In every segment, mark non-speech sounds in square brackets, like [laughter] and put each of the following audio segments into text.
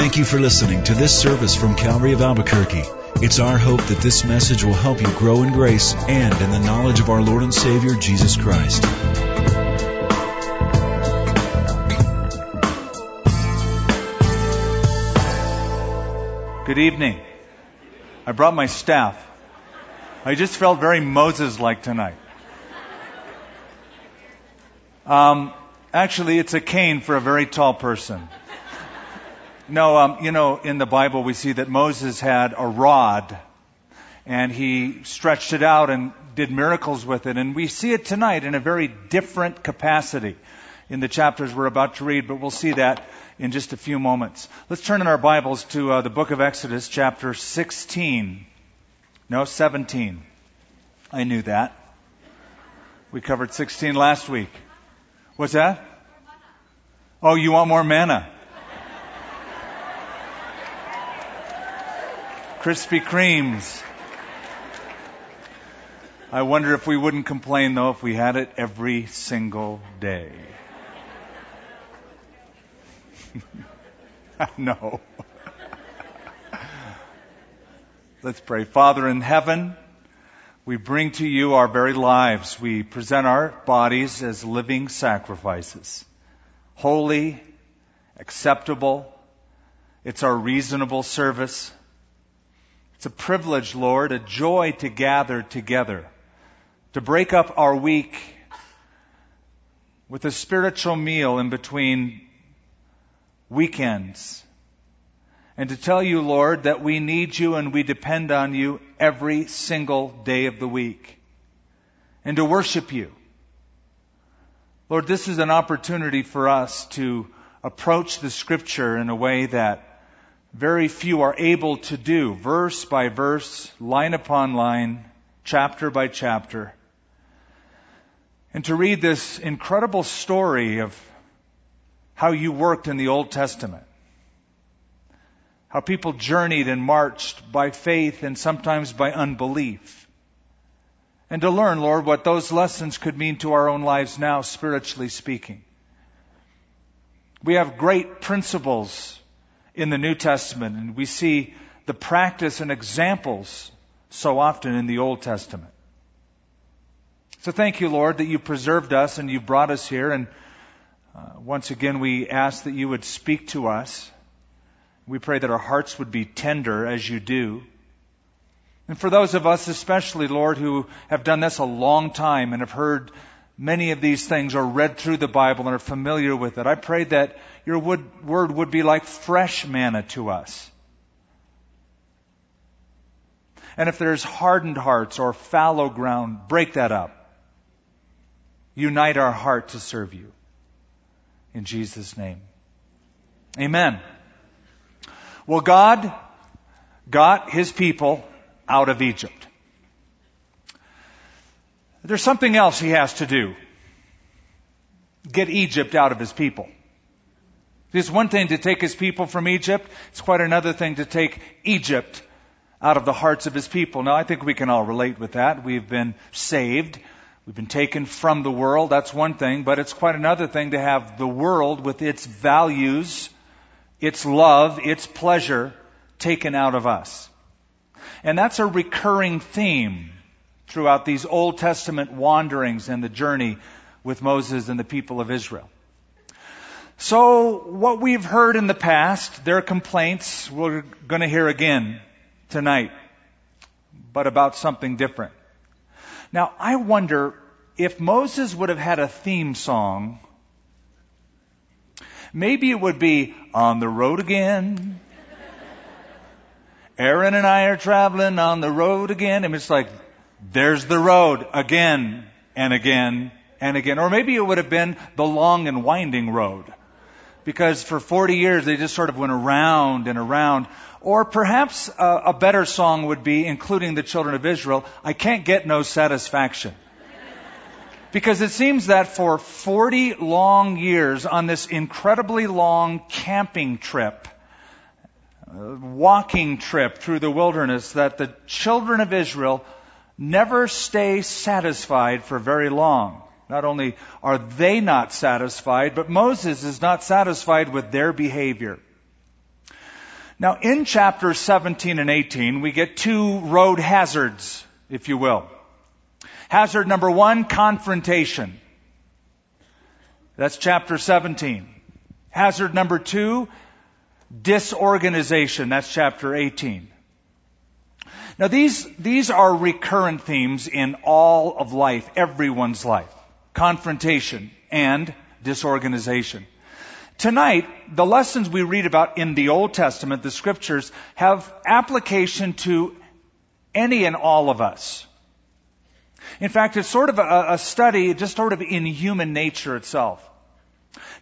Thank you for listening to this service from Calvary of Albuquerque. It's our hope that this message will help you grow in grace and in the knowledge of our Lord and Savior, Jesus Christ. Good evening. I brought my staff. I just felt very Moses like tonight. Um, actually, it's a cane for a very tall person. No, um, you know, in the Bible we see that Moses had a rod and he stretched it out and did miracles with it. And we see it tonight in a very different capacity in the chapters we're about to read, but we'll see that in just a few moments. Let's turn in our Bibles to uh, the book of Exodus, chapter 16. No, 17. I knew that. We covered 16 last week. What's that? Oh, you want more manna? Krispy Kremes. I wonder if we wouldn't complain though if we had it every single day. [laughs] no. [laughs] Let's pray. Father in heaven, we bring to you our very lives. We present our bodies as living sacrifices. Holy, acceptable. It's our reasonable service. It's a privilege, Lord, a joy to gather together, to break up our week with a spiritual meal in between weekends. And to tell you, Lord, that we need you and we depend on you every single day of the week. And to worship you. Lord, this is an opportunity for us to approach the scripture in a way that very few are able to do, verse by verse, line upon line, chapter by chapter. And to read this incredible story of how you worked in the Old Testament. How people journeyed and marched by faith and sometimes by unbelief. And to learn, Lord, what those lessons could mean to our own lives now, spiritually speaking. We have great principles in the New Testament, and we see the practice and examples so often in the Old Testament. So thank you, Lord, that you preserved us and you brought us here, and uh, once again, we ask that you would speak to us. We pray that our hearts would be tender as you do. And for those of us, especially, Lord, who have done this a long time and have heard many of these things or read through the Bible and are familiar with it, I pray that your word would be like fresh manna to us. And if there's hardened hearts or fallow ground, break that up. Unite our heart to serve you in Jesus' name. Amen. Well, God got his people out of Egypt. There's something else he has to do. Get Egypt out of his people. It's one thing to take his people from Egypt. It's quite another thing to take Egypt out of the hearts of his people. Now, I think we can all relate with that. We've been saved. We've been taken from the world, that's one thing, but it's quite another thing to have the world with its values, its love, its pleasure taken out of us. And that's a recurring theme throughout these Old Testament wanderings and the journey with Moses and the people of Israel. So, what we've heard in the past, their complaints, we're going to hear again tonight, but about something different. Now, I wonder if Moses would have had a theme song, maybe it would be On the Road Again. Aaron and I are traveling on the road again. And it's like, there's the road again and again and again. Or maybe it would have been the long and winding road. Because for 40 years they just sort of went around and around. Or perhaps a, a better song would be, including the children of Israel, I can't get no satisfaction. Because it seems that for 40 long years on this incredibly long camping trip, uh, walking trip through the wilderness, that the children of Israel never stay satisfied for very long. Not only are they not satisfied, but Moses is not satisfied with their behavior. Now, in chapters 17 and 18, we get two road hazards, if you will. Hazard number one, confrontation. That's chapter 17. Hazard number two, disorganization. That's chapter 18. Now these, these are recurrent themes in all of life, everyone's life. Confrontation and disorganization. Tonight, the lessons we read about in the Old Testament, the scriptures, have application to any and all of us. In fact, it's sort of a, a, study just sort of in human nature itself.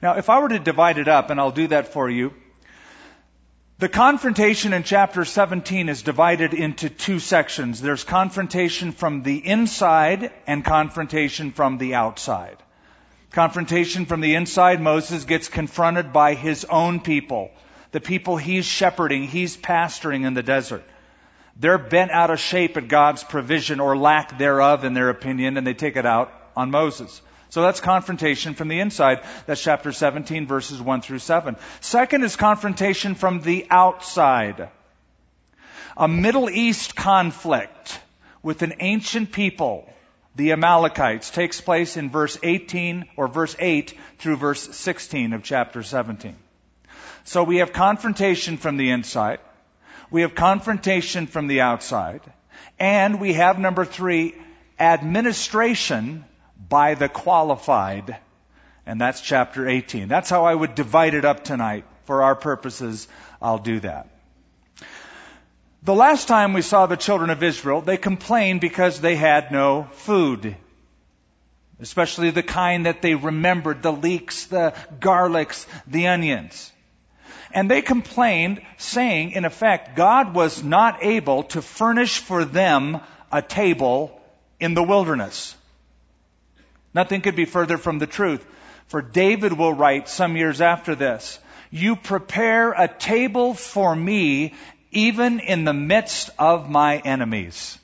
Now, if I were to divide it up, and I'll do that for you, the confrontation in chapter 17 is divided into two sections. There's confrontation from the inside and confrontation from the outside. Confrontation from the inside, Moses gets confronted by his own people, the people he's shepherding, he's pastoring in the desert. They're bent out of shape at God's provision or lack thereof in their opinion, and they take it out on Moses. So that's confrontation from the inside. That's chapter 17, verses 1 through 7. Second is confrontation from the outside. A Middle East conflict with an ancient people, the Amalekites, takes place in verse 18 or verse 8 through verse 16 of chapter 17. So we have confrontation from the inside. We have confrontation from the outside. And we have number three, administration by the qualified. And that's chapter 18. That's how I would divide it up tonight. For our purposes, I'll do that. The last time we saw the children of Israel, they complained because they had no food. Especially the kind that they remembered, the leeks, the garlics, the onions. And they complained, saying, in effect, God was not able to furnish for them a table in the wilderness. Nothing could be further from the truth. For David will write some years after this, You prepare a table for me even in the midst of my enemies.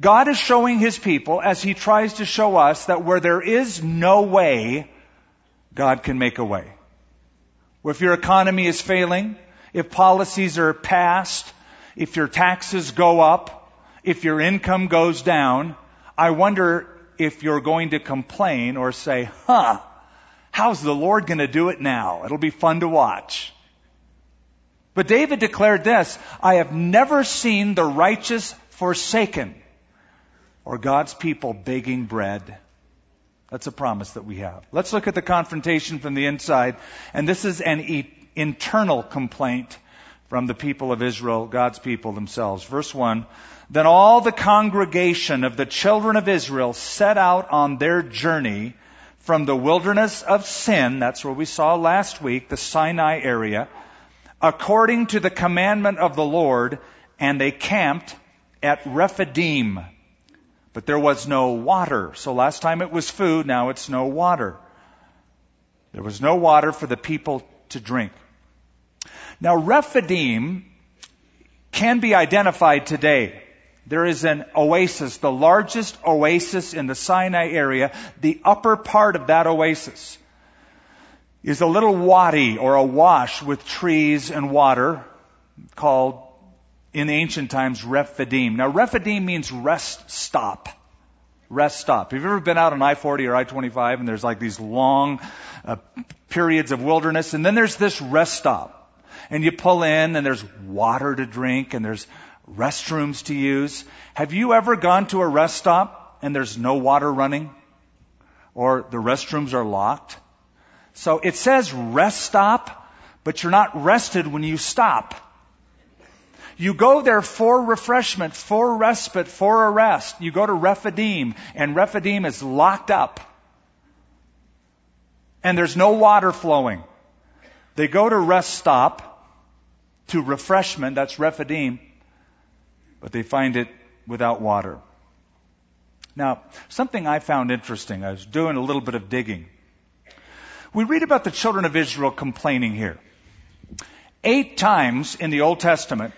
God is showing his people as he tries to show us that where there is no way, God can make a way. If your economy is failing, if policies are passed, if your taxes go up, if your income goes down, I wonder if you're going to complain or say, huh, how's the Lord going to do it now? It'll be fun to watch. But David declared this, I have never seen the righteous forsaken or God's people begging bread. That's a promise that we have. Let's look at the confrontation from the inside. And this is an e- internal complaint from the people of Israel, God's people themselves. Verse 1 Then all the congregation of the children of Israel set out on their journey from the wilderness of sin, that's where we saw last week, the Sinai area, according to the commandment of the Lord, and they camped at Rephidim but there was no water. So last time it was food, now it's no water. There was no water for the people to drink. Now Rephidim can be identified today. There is an oasis, the largest oasis in the Sinai area. The upper part of that oasis is a little wadi or a wash with trees and water called in ancient times Rephidim. Now Rephidim means rest stop. Rest stop. Have you ever been out on I-40 or I-25 and there's like these long uh, periods of wilderness and then there's this rest stop. And you pull in and there's water to drink and there's restrooms to use. Have you ever gone to a rest stop and there's no water running? Or the restrooms are locked? So it says rest stop, but you're not rested when you stop. You go there for refreshment, for respite, for a rest. You go to Rephidim, and Rephidim is locked up. And there's no water flowing. They go to rest stop, to refreshment, that's Rephidim, but they find it without water. Now, something I found interesting, I was doing a little bit of digging. We read about the children of Israel complaining here. Eight times in the Old Testament,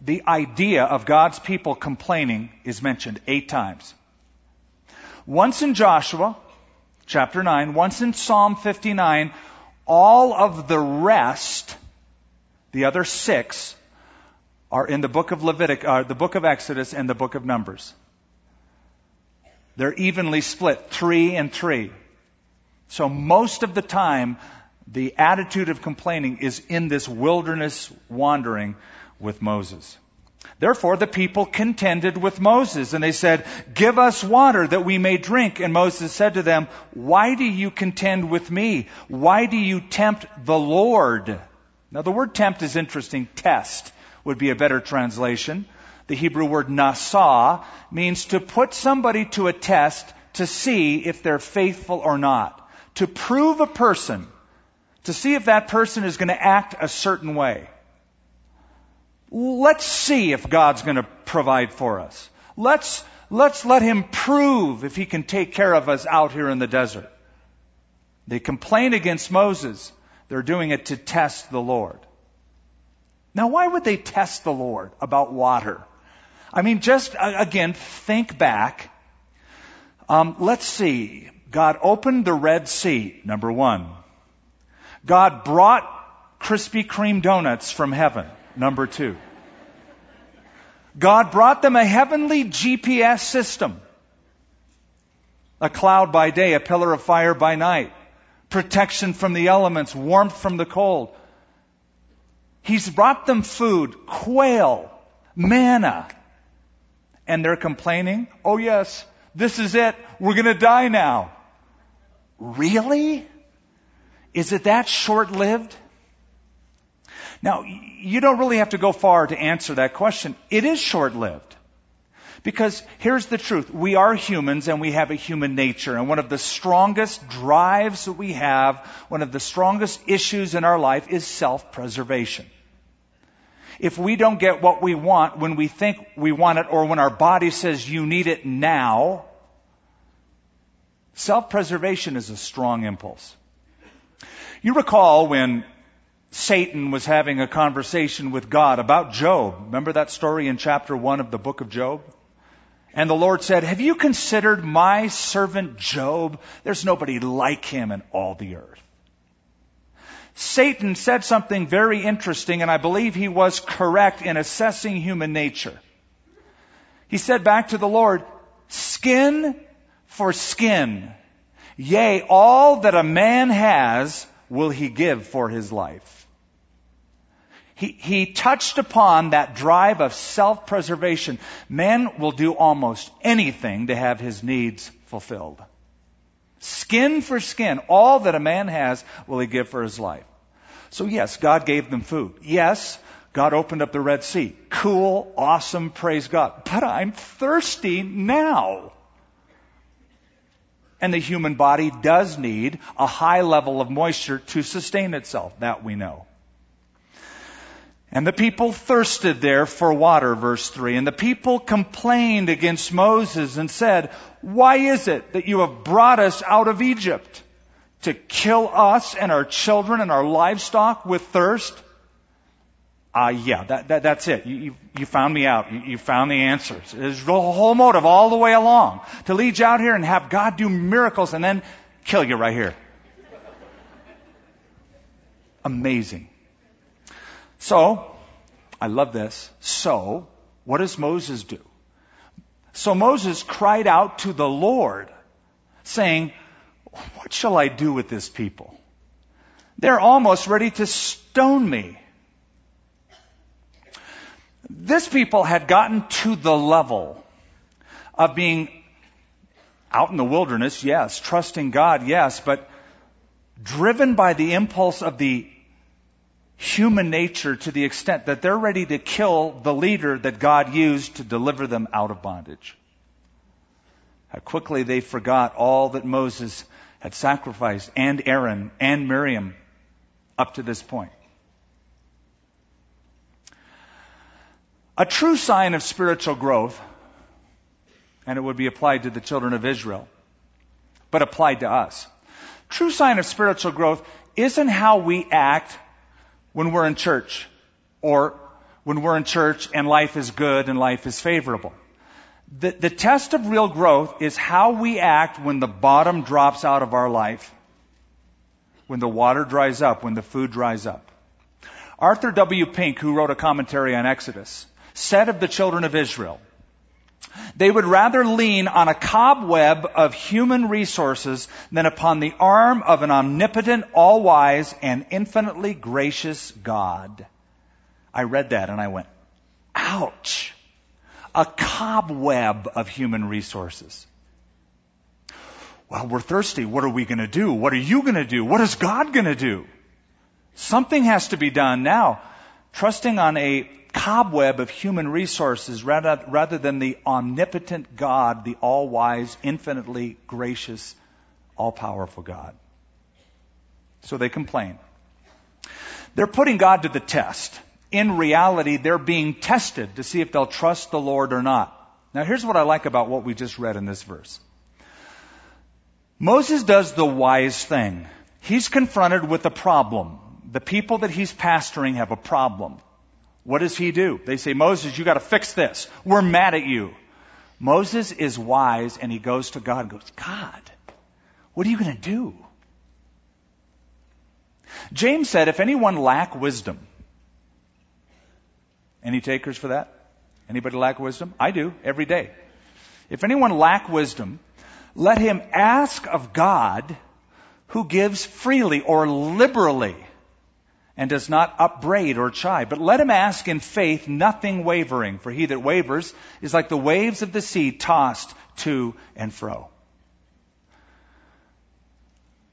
the idea of God's people complaining is mentioned eight times. Once in Joshua, chapter 9, once in Psalm 59, all of the rest The other six are in the book of Leviticus, uh, the book of Exodus, and the book of Numbers. They're evenly split, three and three. So most of the time, the attitude of complaining is in this wilderness wandering with Moses. Therefore, the people contended with Moses, and they said, Give us water that we may drink. And Moses said to them, Why do you contend with me? Why do you tempt the Lord? Now, the word tempt is interesting. Test would be a better translation. The Hebrew word nasa means to put somebody to a test to see if they're faithful or not. To prove a person, to see if that person is going to act a certain way. Let's see if God's going to provide for us. Let's, let's let Him prove if He can take care of us out here in the desert. They complain against Moses. They're doing it to test the Lord. Now, why would they test the Lord about water? I mean, just again, think back. Um, let's see. God opened the Red Sea, number one. God brought Krispy Kreme donuts from heaven, number two. God brought them a heavenly GPS system. A cloud by day, a pillar of fire by night, protection from the elements, warmth from the cold. He's brought them food, quail, manna. And they're complaining, oh yes, this is it. We're going to die now. Really? Is it that short lived? Now, you don't really have to go far to answer that question. It is short lived. Because here's the truth. We are humans and we have a human nature. And one of the strongest drives that we have, one of the strongest issues in our life is self-preservation. If we don't get what we want when we think we want it or when our body says you need it now, self-preservation is a strong impulse. You recall when Satan was having a conversation with God about Job. Remember that story in chapter 1 of the book of Job? And the Lord said, Have you considered my servant Job? There's nobody like him in all the earth. Satan said something very interesting, and I believe he was correct in assessing human nature. He said back to the Lord, Skin for skin. Yea, all that a man has will he give for his life. He, he touched upon that drive of self-preservation. Man will do almost anything to have his needs fulfilled. Skin for skin, all that a man has will he give for his life. So yes, God gave them food. Yes, God opened up the Red Sea. Cool, awesome, praise God. But I'm thirsty now. And the human body does need a high level of moisture to sustain itself. That we know. And the people thirsted there for water, verse 3. And the people complained against Moses and said, Why is it that you have brought us out of Egypt? To kill us and our children and our livestock with thirst? Ah, uh, yeah, that, that, that's it. You, you, you, found me out. You, you found the answers. There's the whole motive all the way along. To lead you out here and have God do miracles and then kill you right here. Amazing. So, I love this. So, what does Moses do? So Moses cried out to the Lord, saying, What shall I do with this people? They're almost ready to stone me. This people had gotten to the level of being out in the wilderness, yes, trusting God, yes, but driven by the impulse of the human nature to the extent that they're ready to kill the leader that God used to deliver them out of bondage. How quickly they forgot all that Moses had sacrificed and Aaron and Miriam up to this point. A true sign of spiritual growth, and it would be applied to the children of Israel, but applied to us. True sign of spiritual growth isn't how we act when we're in church or when we're in church and life is good and life is favorable. The, the test of real growth is how we act when the bottom drops out of our life, when the water dries up, when the food dries up. Arthur W. Pink, who wrote a commentary on Exodus, said of the children of Israel, they would rather lean on a cobweb of human resources than upon the arm of an omnipotent, all-wise, and infinitely gracious God. I read that and I went, ouch. A cobweb of human resources. Well, we're thirsty. What are we going to do? What are you going to do? What is God going to do? Something has to be done now. Trusting on a cobweb of human resources rather, rather than the omnipotent God, the all wise, infinitely gracious, all powerful God. So they complain. They're putting God to the test. In reality, they're being tested to see if they'll trust the Lord or not. Now here's what I like about what we just read in this verse. Moses does the wise thing. He's confronted with a problem. The people that he's pastoring have a problem. What does he do? They say, Moses, you gotta fix this. We're mad at you. Moses is wise and he goes to God and goes, God, what are you gonna do? James said, if anyone lack wisdom, any takers for that? Anybody lack wisdom? I do, every day. If anyone lack wisdom, let him ask of God who gives freely or liberally and does not upbraid or chide. But let him ask in faith, nothing wavering. For he that wavers is like the waves of the sea tossed to and fro.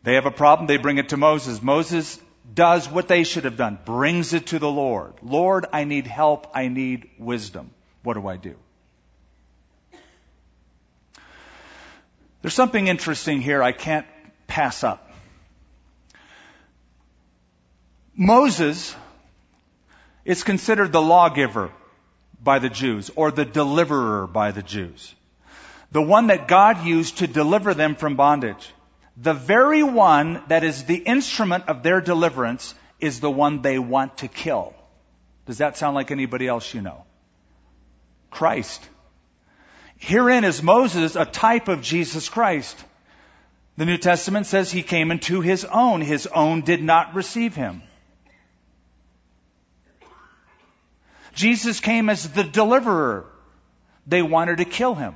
They have a problem, they bring it to Moses. Moses does what they should have done, brings it to the Lord. Lord, I need help, I need wisdom. What do I do? There's something interesting here I can't pass up. Moses is considered the lawgiver by the Jews or the deliverer by the Jews. The one that God used to deliver them from bondage. The very one that is the instrument of their deliverance is the one they want to kill. Does that sound like anybody else you know? Christ. Herein is Moses a type of Jesus Christ. The New Testament says he came into his own. His own did not receive him. Jesus came as the deliverer. They wanted to kill him.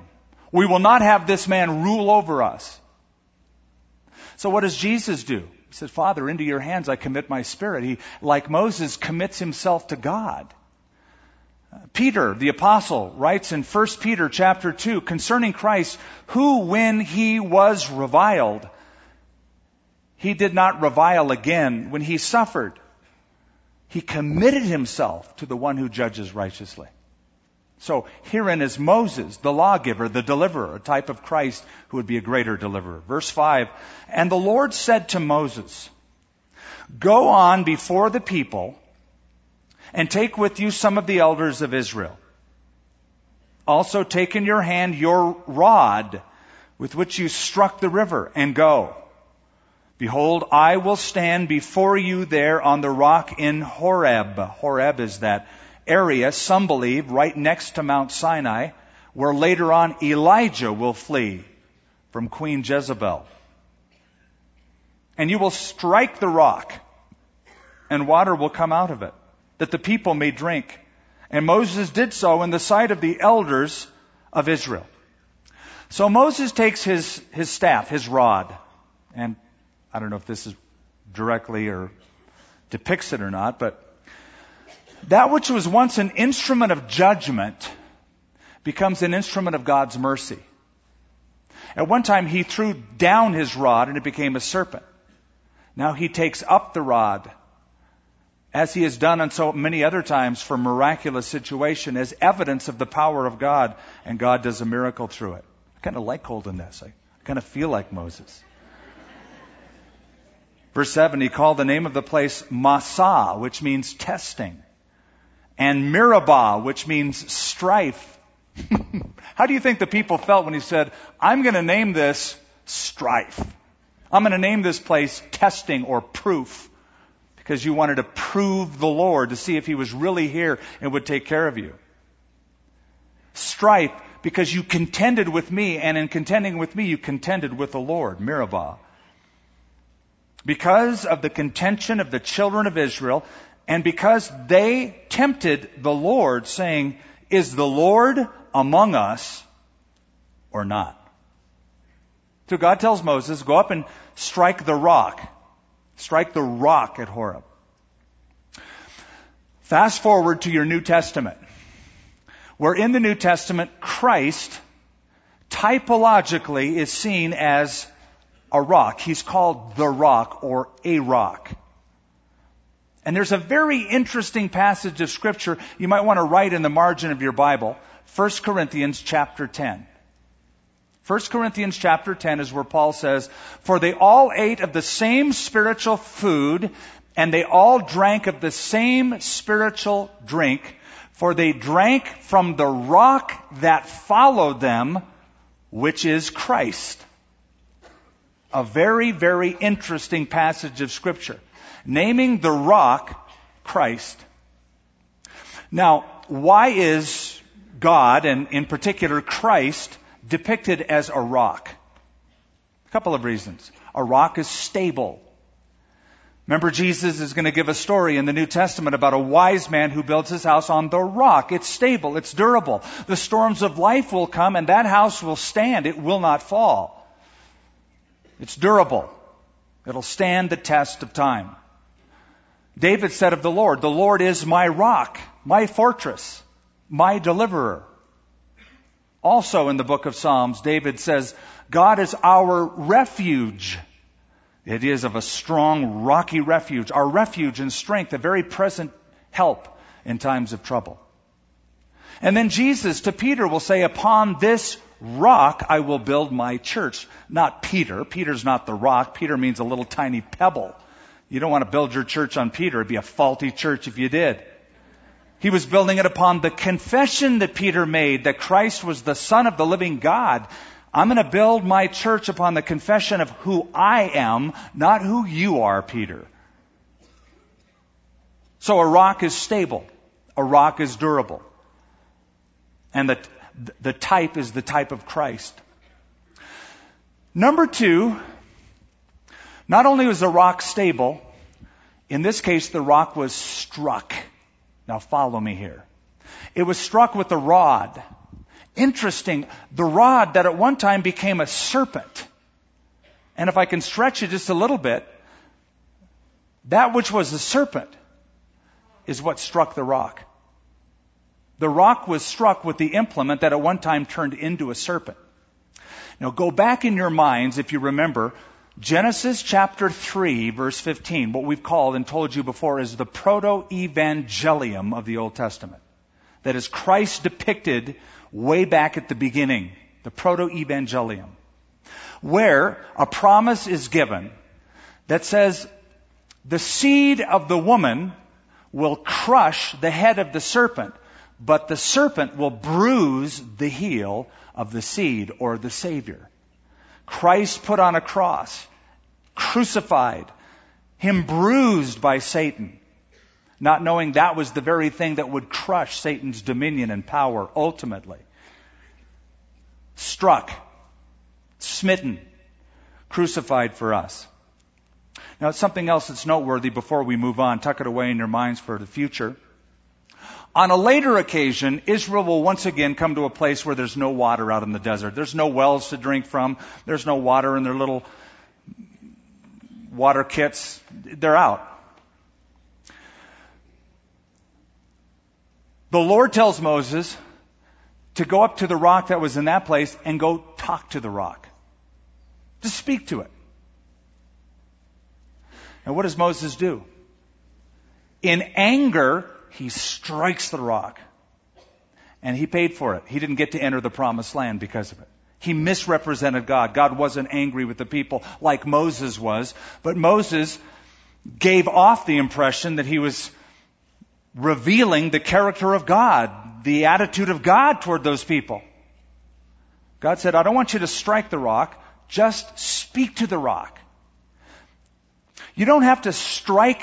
We will not have this man rule over us. So what does Jesus do? He says, Father, into your hands I commit my spirit. He, like Moses, commits himself to God. Peter, the apostle, writes in 1 Peter chapter 2 concerning Christ, who when he was reviled, he did not revile again when he suffered. He committed himself to the one who judges righteously. So herein is Moses, the lawgiver, the deliverer, a type of Christ who would be a greater deliverer. Verse 5, And the Lord said to Moses, Go on before the people and take with you some of the elders of Israel. Also take in your hand your rod with which you struck the river and go. Behold, I will stand before you there on the rock in Horeb. Horeb is that area, some believe, right next to Mount Sinai, where later on Elijah will flee from Queen Jezebel. And you will strike the rock, and water will come out of it, that the people may drink. And Moses did so in the sight of the elders of Israel. So Moses takes his, his staff, his rod, and I don't know if this is directly or depicts it or not, but that which was once an instrument of judgment becomes an instrument of God's mercy. At one time he threw down his rod and it became a serpent. Now he takes up the rod as he has done on so many other times for miraculous situation as evidence of the power of God and God does a miracle through it. I kind of like holding this. I kind of feel like Moses. Verse 7, he called the name of the place Massah, which means testing, and Meribah, which means strife. [laughs] How do you think the people felt when he said, I'm going to name this strife? I'm going to name this place testing or proof because you wanted to prove the Lord to see if he was really here and would take care of you. Strife because you contended with me and in contending with me you contended with the Lord. Meribah. Because of the contention of the children of Israel, And because they tempted the Lord, saying, Is the Lord among us or not? So God tells Moses, Go up and strike the rock. Strike the rock at Horeb. Fast forward to your New Testament, where in the New Testament, Christ typologically is seen as a rock. He's called the rock or a rock. And there's a very interesting passage of scripture you might want to write in the margin of your Bible. 1 Corinthians chapter 10. 1 Corinthians chapter 10 is where Paul says, For they all ate of the same spiritual food, and they all drank of the same spiritual drink, for they drank from the rock that followed them, which is Christ. A very, very interesting passage of scripture naming the rock Christ. Now, why is God, and in particular Christ, depicted as a rock? A couple of reasons. A rock is stable. Remember, Jesus is going to give a story in the New Testament about a wise man who builds his house on the rock. It's stable. It's durable. The storms of life will come and that house will stand. It will not fall. It's durable. It'll stand the test of time. David said of the Lord, The Lord is my rock, my fortress, my deliverer. Also in the book of Psalms, David says, God is our refuge. It is of a strong, rocky refuge, our refuge and strength, a very present help in times of trouble. And then Jesus to Peter will say, Upon this rock I will build my church. Not Peter. Peter's not the rock. Peter means a little tiny pebble. You don't want to build your church on Peter. It'd be a faulty church if you did. He was building it upon the confession that Peter made that Christ was the Son of the living God. I'm going to build my church upon the confession of who I am, not who you are, Peter. So a rock is stable. A rock is durable. And the, the type is the type of Christ. Number two, not only was the rock stable, in this case, the rock was struck. Now follow me here. It was struck with a rod. Interesting. The rod that at one time became a serpent. And if I can stretch it just a little bit, that which was a serpent is what struck the rock. The rock was struck with the implement that at one time turned into a serpent. Now go back in your minds, if you remember, Genesis chapter 3 verse 15, what we've called and told you before is the proto-evangelium of the Old Testament. That is Christ depicted way back at the beginning. The proto-evangelium. Where a promise is given that says the seed of the woman will crush the head of the serpent, but the serpent will bruise the heel of the seed or the Savior. Christ put on a cross, crucified, him bruised by Satan, not knowing that was the very thing that would crush Satan's dominion and power ultimately. Struck, smitten, crucified for us. Now, it's something else that's noteworthy before we move on. Tuck it away in your minds for the future. On a later occasion, Israel will once again come to a place where there's no water out in the desert. There's no wells to drink from. There's no water in their little water kits. They're out. The Lord tells Moses to go up to the rock that was in that place and go talk to the rock. to speak to it. And what does Moses do? In anger, he strikes the rock. And he paid for it. He didn't get to enter the promised land because of it. He misrepresented God. God wasn't angry with the people like Moses was, but Moses gave off the impression that he was revealing the character of God, the attitude of God toward those people. God said, I don't want you to strike the rock, just speak to the rock. You don't have to strike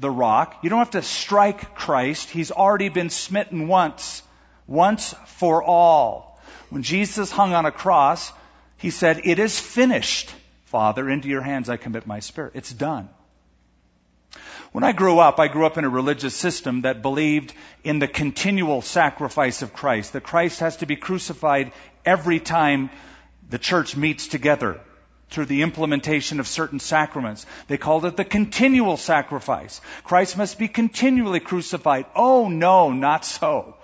the rock. You don't have to strike Christ. He's already been smitten once, once for all. When Jesus hung on a cross, he said, It is finished, Father. Into your hands I commit my spirit. It's done. When I grew up, I grew up in a religious system that believed in the continual sacrifice of Christ, that Christ has to be crucified every time the church meets together through the implementation of certain sacraments. They called it the continual sacrifice. Christ must be continually crucified. Oh no, not so.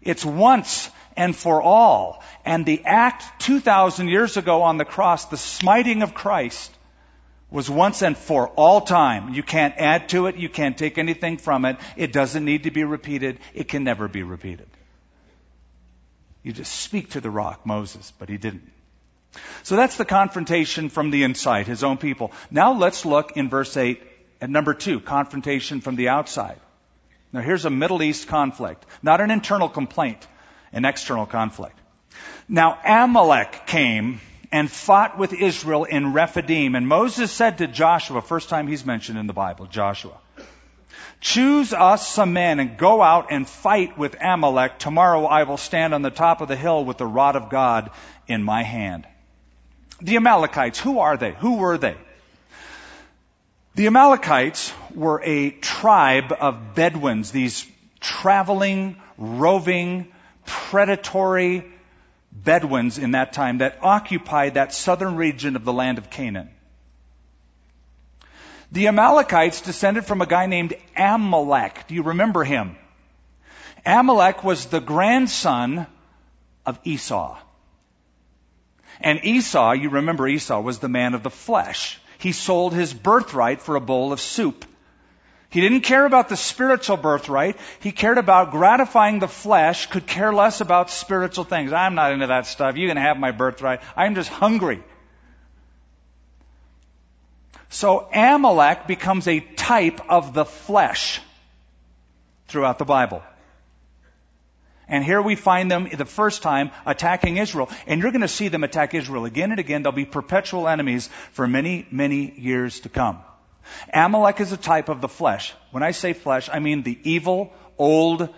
It's once and for all. And the act 2,000 years ago on the cross, the smiting of Christ, was once and for all time. You can't add to it. You can't take anything from it. It doesn't need to be repeated. It can never be repeated. You just speak to the rock, Moses, but he didn't. So that's the confrontation from the inside, his own people. Now let's look in verse 8 at number 2, confrontation from the outside. Now here's a Middle East conflict, not an internal complaint, an external conflict. Now Amalek came and fought with Israel in Rephidim. And Moses said to Joshua, first time he's mentioned in the Bible, Joshua, choose us some men and go out and fight with Amalek. Tomorrow I will stand on the top of the hill with the rod of God in my hand. The Amalekites, who are they? Who were they? The Amalekites were a tribe of Bedouins, these traveling, roving, predatory Bedouins in that time that occupied that southern region of the land of Canaan. The Amalekites descended from a guy named Amalek. Do you remember him? Amalek was the grandson of Esau. And Esau, you remember Esau, was the man of the flesh. He sold his birthright for a bowl of soup. He didn't care about the spiritual birthright. He cared about gratifying the flesh, could care less about spiritual things. I'm not into that stuff. You can have my birthright. I'm just hungry. So Amalek becomes a type of the flesh throughout the Bible. And here we find them the first time attacking Israel. And you're going to see them attack Israel again and again. They'll be perpetual enemies for many, many years to come. Amalek is a type of the flesh. When I say flesh, I mean the evil, old,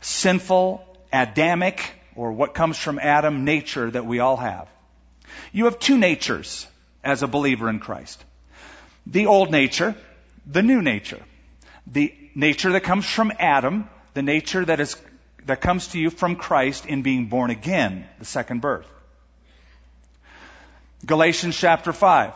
sinful, Adamic, or what comes from Adam nature that we all have. You have two natures as a believer in Christ. The old nature, the new nature. The nature that comes from Adam, the nature that is, that comes to you from Christ in being born again, the second birth. Galatians chapter 5.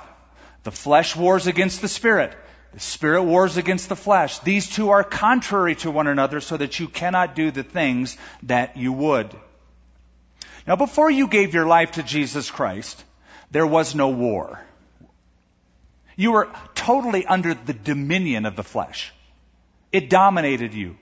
The flesh wars against the spirit. The spirit wars against the flesh. These two are contrary to one another so that you cannot do the things that you would. Now, before you gave your life to Jesus Christ, there was no war. You were totally under the dominion of the flesh. It dominated you.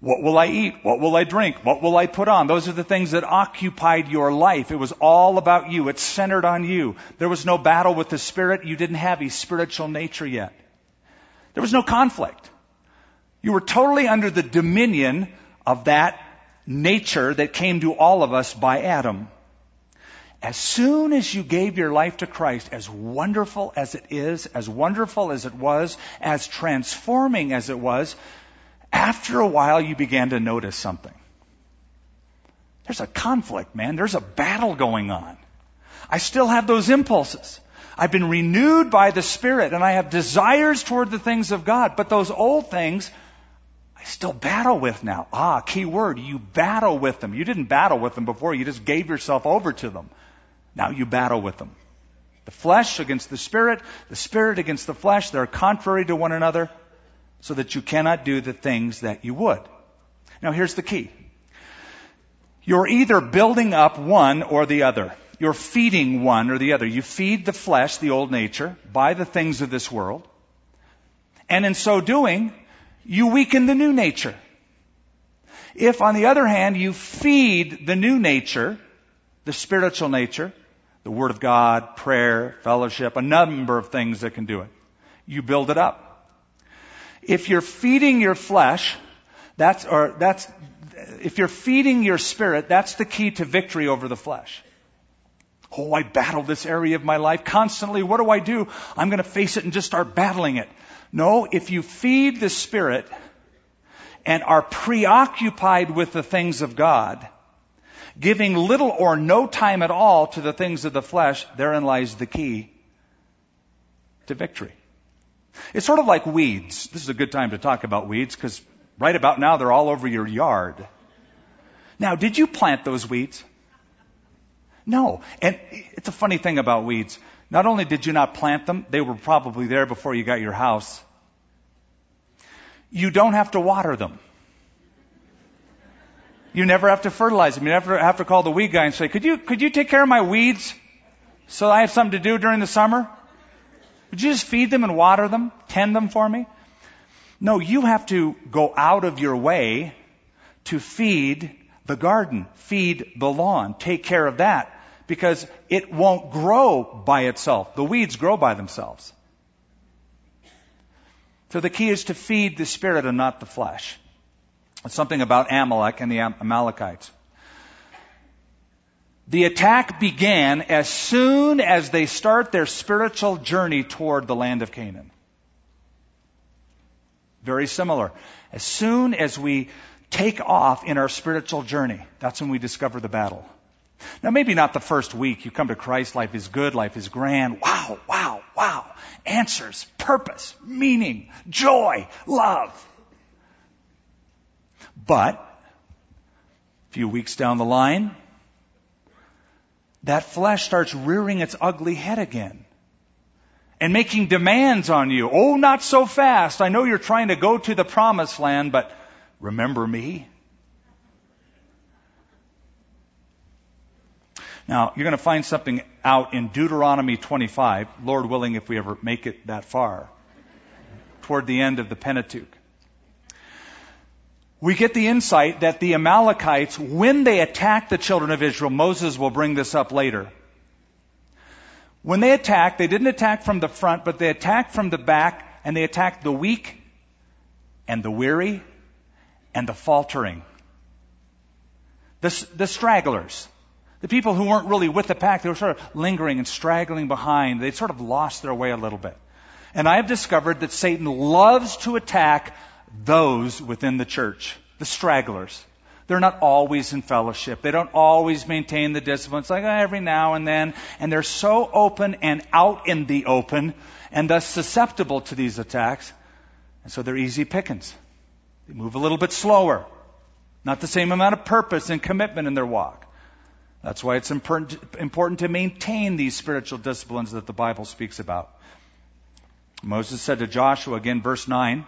What will I eat? What will I drink? What will I put on? Those are the things that occupied your life. It was all about you. It centered on you. There was no battle with the Spirit. You didn't have a spiritual nature yet. There was no conflict. You were totally under the dominion of that nature that came to all of us by Adam. As soon as you gave your life to Christ, as wonderful as it is, as wonderful as it was, as transforming as it was, after a while, you began to notice something. There's a conflict, man. There's a battle going on. I still have those impulses. I've been renewed by the Spirit and I have desires toward the things of God, but those old things, I still battle with now. Ah, key word, you battle with them. You didn't battle with them before, you just gave yourself over to them. Now you battle with them. The flesh against the Spirit, the Spirit against the flesh, they're contrary to one another so that you cannot do the things that you would. Now here's the key. You're either building up one or the other. You're feeding one or the other. You feed the flesh, the old nature, by the things of this world. And in so doing, you weaken the new nature. If, on the other hand, you feed the new nature, the spiritual nature, the Word of God, prayer, fellowship, a number of things that can do it, you build it up. If you're feeding your flesh, that's, or that's, if you're feeding your spirit, that's the key to victory over the flesh. Oh, I battle this area of my life constantly. What do I do? I'm going to face it and just start battling it. No, if you feed the spirit and are preoccupied with the things of God, giving little or no time at all to the things of the flesh, therein lies the key to victory. It's sort of like weeds. This is a good time to talk about weeds because right about now they're all over your yard. Now, did you plant those weeds? No. And it's a funny thing about weeds. Not only did you not plant them, they were probably there before you got your house. You don't have to water them. You never have to fertilize them. You never have to call the weed guy and say, could you, could you take care of my weeds so I have something to do during the summer? Would you just feed them and water them, tend them for me? No, you have to go out of your way to feed the garden, feed the lawn, take care of that because it won't grow by itself. The weeds grow by themselves. So the key is to feed the spirit and not the flesh. It's something about Amalek and the Amalekites. The attack began as soon as they start their spiritual journey toward the land of Canaan. Very similar. As soon as we take off in our spiritual journey, that's when we discover the battle. Now, maybe not the first week. You come to Christ, life is good, life is grand. Wow, wow, wow. Answers, purpose, meaning, joy, love. But, a few weeks down the line, that flesh starts rearing its ugly head again and making demands on you. Oh, not so fast. I know you're trying to go to the promised land, but remember me? Now, you're going to find something out in Deuteronomy 25, Lord willing, if we ever make it that far, toward the end of the Pentateuch. We get the insight that the Amalekites, when they attacked the children of Israel, Moses will bring this up later. When they attacked, they didn't attack from the front, but they attacked from the back, and they attacked the weak, and the weary, and the faltering. The, the stragglers. The people who weren't really with the pack, they were sort of lingering and straggling behind. They'd sort of lost their way a little bit. And I have discovered that Satan loves to attack those within the church, the stragglers. They're not always in fellowship. They don't always maintain the discipline. It's like oh, every now and then. And they're so open and out in the open and thus susceptible to these attacks. And so they're easy pickings. They move a little bit slower. Not the same amount of purpose and commitment in their walk. That's why it's important, important to maintain these spiritual disciplines that the Bible speaks about. Moses said to Joshua, again, verse 9,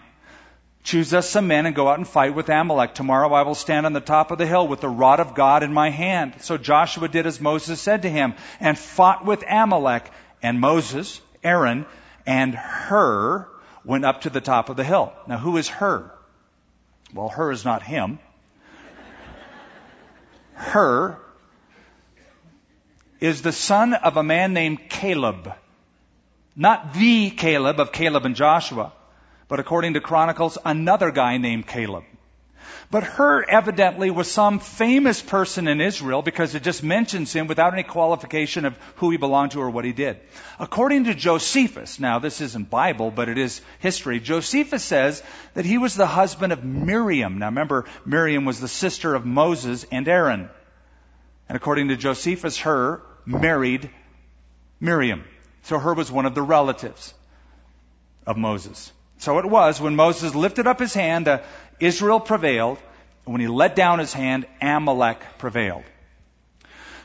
Choose us some men and go out and fight with Amalek. Tomorrow I will stand on the top of the hill with the rod of God in my hand. So Joshua did as Moses said to him and fought with Amalek. And Moses, Aaron, and Hur went up to the top of the hill. Now who is Hur? Well, Hur is not him. [laughs] Hur is the son of a man named Caleb. Not the Caleb of Caleb and Joshua, but according to Chronicles, another guy named Caleb. But Hur evidently was some famous person in Israel because it just mentions him without any qualification of who he belonged to or what he did. According to Josephus, now this isn't Bible, but it is history, Josephus says that he was the husband of Miriam. Now remember, Miriam was the sister of Moses and Aaron. And according to Josephus, Hur married Miriam. So Hur was one of the relatives of Moses. So it was when Moses lifted up his hand, uh, Israel prevailed. When he let down his hand, Amalek prevailed.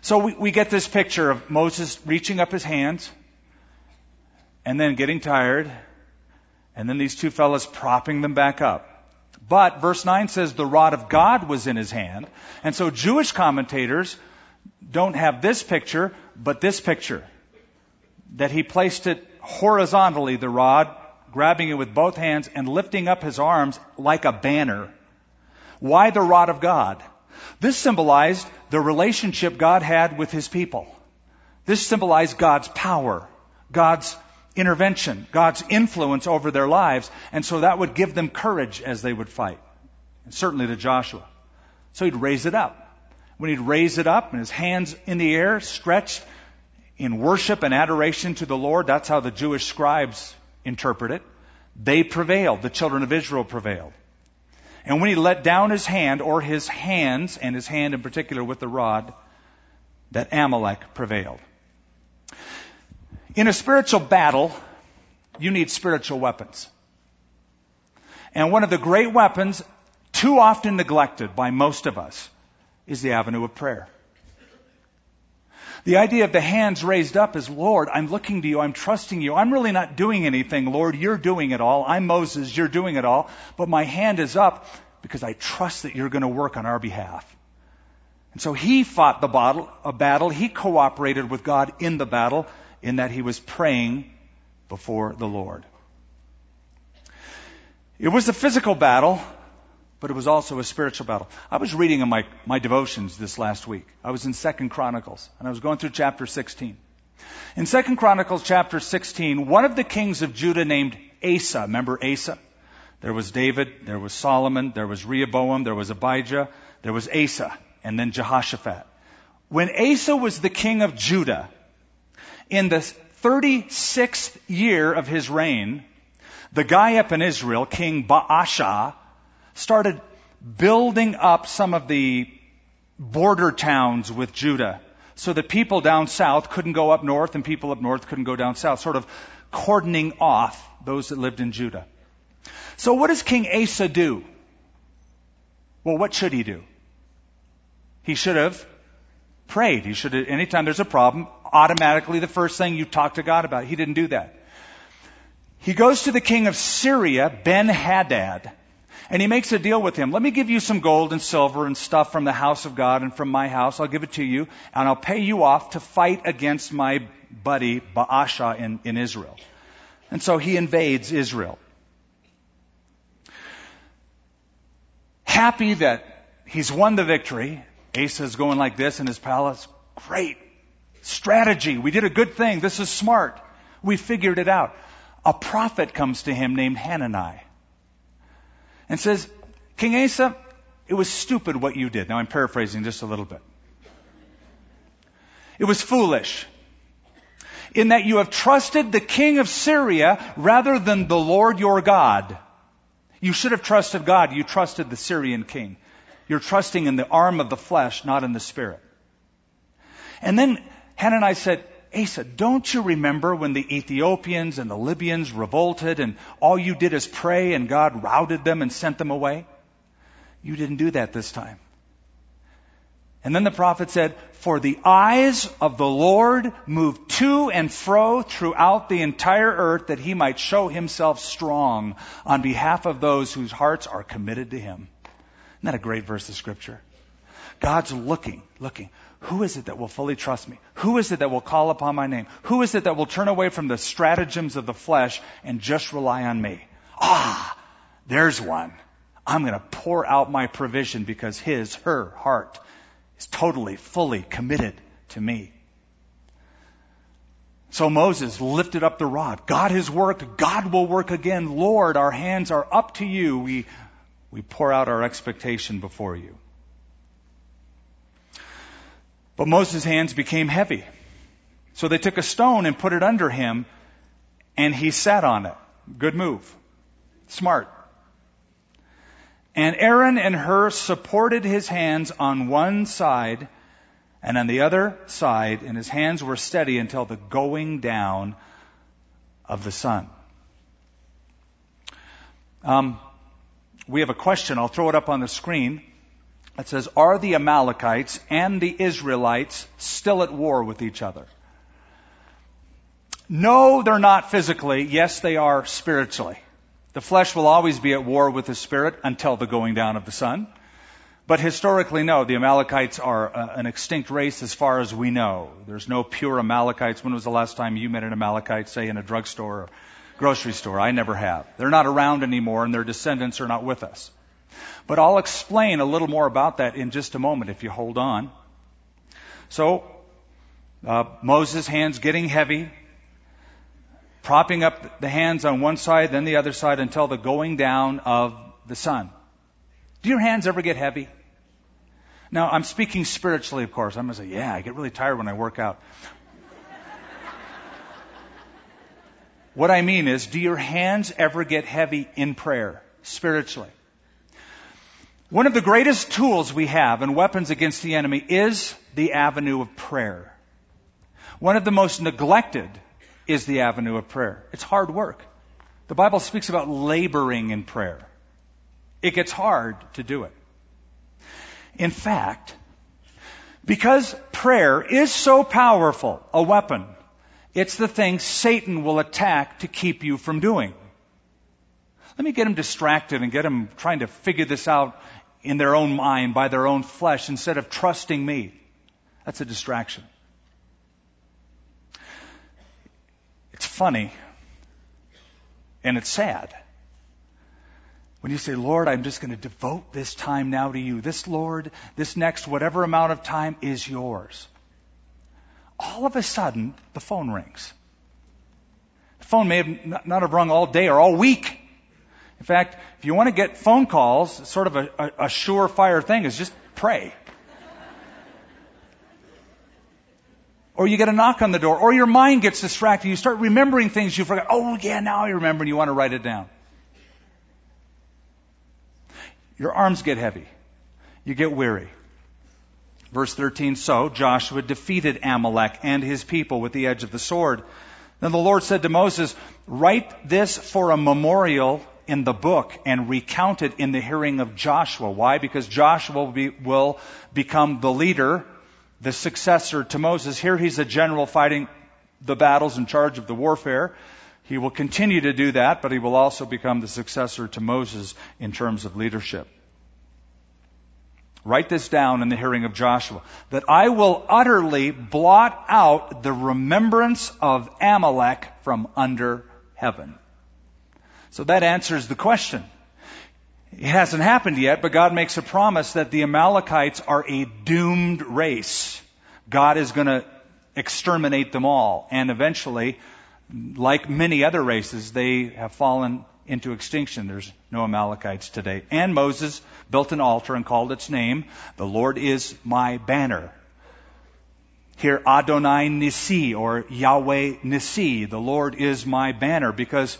So we, we get this picture of Moses reaching up his hands and then getting tired and then these two fellows propping them back up. But verse 9 says the rod of God was in his hand. And so Jewish commentators don't have this picture, but this picture. That he placed it horizontally, the rod, grabbing it with both hands and lifting up his arms like a banner. Why the rod of God? This symbolized the relationship God had with his people. This symbolized God's power, God's intervention, God's influence over their lives, and so that would give them courage as they would fight. And certainly to Joshua. So he'd raise it up when he'd raise it up and his hands in the air, stretched in worship and adoration to the Lord, that's how the Jewish scribes interpret it. They prevailed. The children of Israel prevailed. And when he let down his hand, or his hands, and his hand in particular with the rod, that Amalek prevailed. In a spiritual battle, you need spiritual weapons. And one of the great weapons, too often neglected by most of us, is the avenue of prayer. The idea of the hands raised up is, Lord, I'm looking to you, I'm trusting you. I'm really not doing anything, Lord. You're doing it all. I'm Moses, you're doing it all. But my hand is up because I trust that you're going to work on our behalf. And so he fought the battle, a battle. He cooperated with God in the battle in that he was praying before the Lord. It was a physical battle, but it was also a spiritual battle. I was reading in my, my devotions this last week. I was in Second Chronicles, and I was going through chapter 16. In Second Chronicles chapter 16, one of the kings of Judah named Asa, remember Asa? There was David, there was Solomon, there was Rehoboam, there was Abijah, there was Asa, and then Jehoshaphat. When Asa was the king of Judah, in the 36th year of his reign, the guy up in Israel, King Baasha, started building up some of the border towns with Judah so that people down south couldn't go up north and people up north couldn't go down south, sort of cordoning off those that lived in Judah. So what does King Asa do? Well, what should he do? He should have prayed. He should have, anytime there's a problem, automatically the first thing you talk to God about. He didn't do that. He goes to the king of Syria, Ben Hadad, and he makes a deal with him. Let me give you some gold and silver and stuff from the house of God and from my house. I'll give it to you, and I'll pay you off to fight against my buddy Baasha in, in Israel. And so he invades Israel. Happy that he's won the victory, Asa's going like this in his palace. Great. Strategy. We did a good thing. This is smart. We figured it out. A prophet comes to him named Hanani and says, King Asa, it was stupid what you did. Now I'm paraphrasing just a little bit. It was foolish in that you have trusted the king of Syria rather than the Lord your God. You should have trusted God. You trusted the Syrian king. You're trusting in the arm of the flesh, not in the spirit. And then Hanani said, Asa, don't you remember when the Ethiopians and the Libyans revolted and all you did is pray and God routed them and sent them away? You didn't do that this time. And then the prophet said, For the eyes of the Lord move to and fro throughout the entire earth that he might show himself strong on behalf of those whose hearts are committed to him. Isn't that a great verse of scripture? God's looking, looking. Who is it that will fully trust me? Who is it that will call upon my name? Who is it that will turn away from the stratagems of the flesh and just rely on me? Ah, there's one. I'm going to pour out my provision because his, her heart is totally, fully committed to me. So Moses lifted up the rod. God has worked. God will work again. Lord, our hands are up to you. We, we pour out our expectation before you. But Moses' hands became heavy. So they took a stone and put it under him, and he sat on it. Good move. Smart. And Aaron and Hur supported his hands on one side and on the other side, and his hands were steady until the going down of the sun. Um, we have a question. I'll throw it up on the screen. It says, Are the Amalekites and the Israelites still at war with each other? No, they're not physically. Yes, they are spiritually. The flesh will always be at war with the spirit until the going down of the sun. But historically, no, the Amalekites are uh, an extinct race as far as we know. There's no pure Amalekites. When was the last time you met an Amalekite, say in a drugstore or grocery store? I never have. They're not around anymore and their descendants are not with us. But I'll explain a little more about that in just a moment if you hold on. So, uh, Moses' hands getting heavy, propping up the hands on one side, then the other side until the going down of the sun. Do your hands ever get heavy? Now, I'm speaking spiritually, of course. I'm going to say, yeah, I get really tired when I work out. [laughs] what I mean is, do your hands ever get heavy in prayer, spiritually? One of the greatest tools we have and weapons against the enemy is the avenue of prayer. One of the most neglected is the avenue of prayer. It's hard work. The Bible speaks about laboring in prayer. It gets hard to do it. In fact, because prayer is so powerful a weapon, it's the thing Satan will attack to keep you from doing. Let me get him distracted and get him trying to figure this out in their own mind by their own flesh instead of trusting me. That's a distraction. It's funny and it's sad. When you say, Lord, I'm just going to devote this time now to you. This, Lord, this next whatever amount of time is yours. All of a sudden, the phone rings. The phone may have not have rung all day or all week. In fact, if you want to get phone calls, sort of a, a, a surefire thing is just pray. or you get a knock on the door, or your mind gets distracted. You start remembering things you forgot. Oh, yeah, now I remember, and you want to write it down. Your arms get heavy. You get weary. Verse 13, so Joshua defeated Amalek and his people with the edge of the sword. Then the Lord said to Moses, write this for a memorial in the book and recount it in the hearing of Joshua. Why? Because Joshua will, be, will become the leader, the successor to Moses. Here he's a general fighting the battles in charge of the warfare. He will continue to do that, but he will also become the successor to Moses in terms of leadership. Write this down in the hearing of Joshua. That I will utterly blot out the remembrance of Amalek from under heaven. So that answers the question. It hasn't happened yet, but God makes a promise that the Amalekites are a doomed race. God is going to exterminate them all. And eventually, like many other races, they have fallen into extinction. There's no Amalekites today. And Moses built an altar and called its name, The Lord is my banner. Here, Adonai Nissi, or Yahweh Nissi, the Lord is my banner, because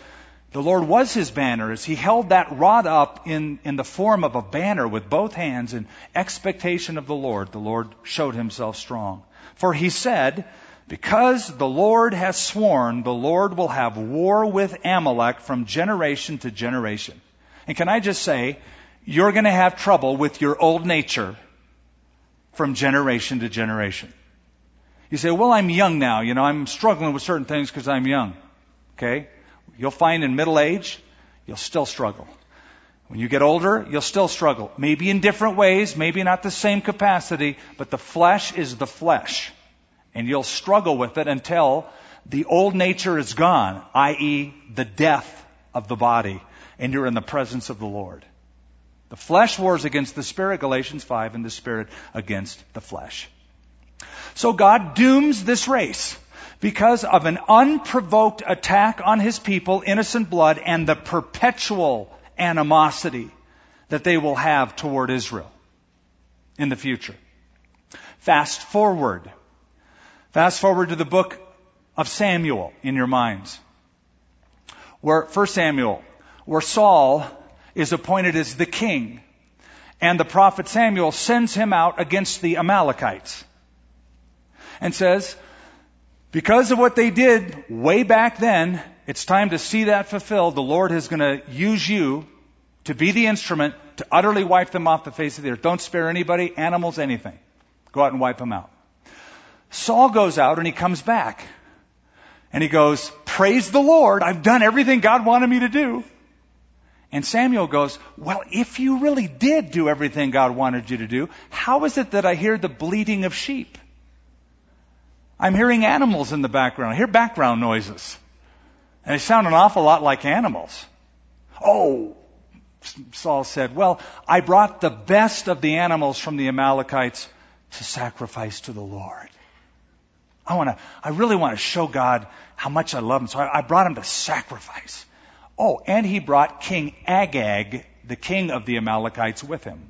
the Lord was his banner as he held that rod up in, in the form of a banner with both hands in expectation of the Lord. The Lord showed himself strong. For he said, because the Lord has sworn, the Lord will have war with Amalek from generation to generation. And can I just say, you're going to have trouble with your old nature from generation to generation. You say, well, I'm young now. You know, I'm struggling with certain things because I'm young. Okay? You'll find in middle age, you'll still struggle. When you get older, you'll still struggle. Maybe in different ways, maybe not the same capacity, but the flesh is the flesh. And you'll struggle with it until the old nature is gone, i.e., the death of the body, and you're in the presence of the Lord. The flesh wars against the spirit, Galatians 5, and the spirit against the flesh. So God dooms this race because of an unprovoked attack on his people, innocent blood, and the perpetual animosity that they will have toward Israel in the future. Fast forward. Fast forward to the book of Samuel in your minds. Where, first Samuel, where Saul is appointed as the king, and the prophet Samuel sends him out against the Amalekites and says, because of what they did way back then, it's time to see that fulfilled. The Lord is going to use you to be the instrument to utterly wipe them off the face of the earth. Don't spare anybody, animals, anything. Go out and wipe them out. Saul goes out and he comes back. And he goes, Praise the Lord, I've done everything God wanted me to do. And Samuel goes, Well, if you really did do everything God wanted you to do, how is it that I hear the bleating of sheep? I'm hearing animals in the background. I hear background noises. And they sound an awful lot like animals. Oh, Saul said, well, I brought the best of the animals from the Amalekites to sacrifice to the Lord. I want to, I really want to show God how much I love him. So I, I brought him to sacrifice. Oh, and he brought King Agag, the king of the Amalekites, with him.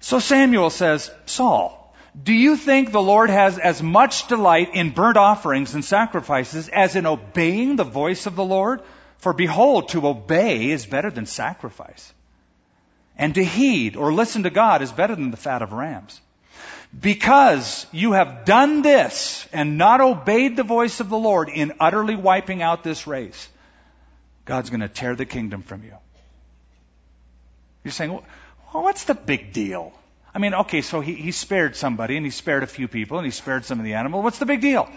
So Samuel says, Saul, do you think the Lord has as much delight in burnt offerings and sacrifices as in obeying the voice of the Lord? For behold, to obey is better than sacrifice. And to heed or listen to God is better than the fat of rams. Because you have done this and not obeyed the voice of the Lord in utterly wiping out this race, God's going to tear the kingdom from you. You're saying, well, what's the big deal? I mean, okay, so he, he spared somebody and he spared a few people and he spared some of the animals. What's the big deal?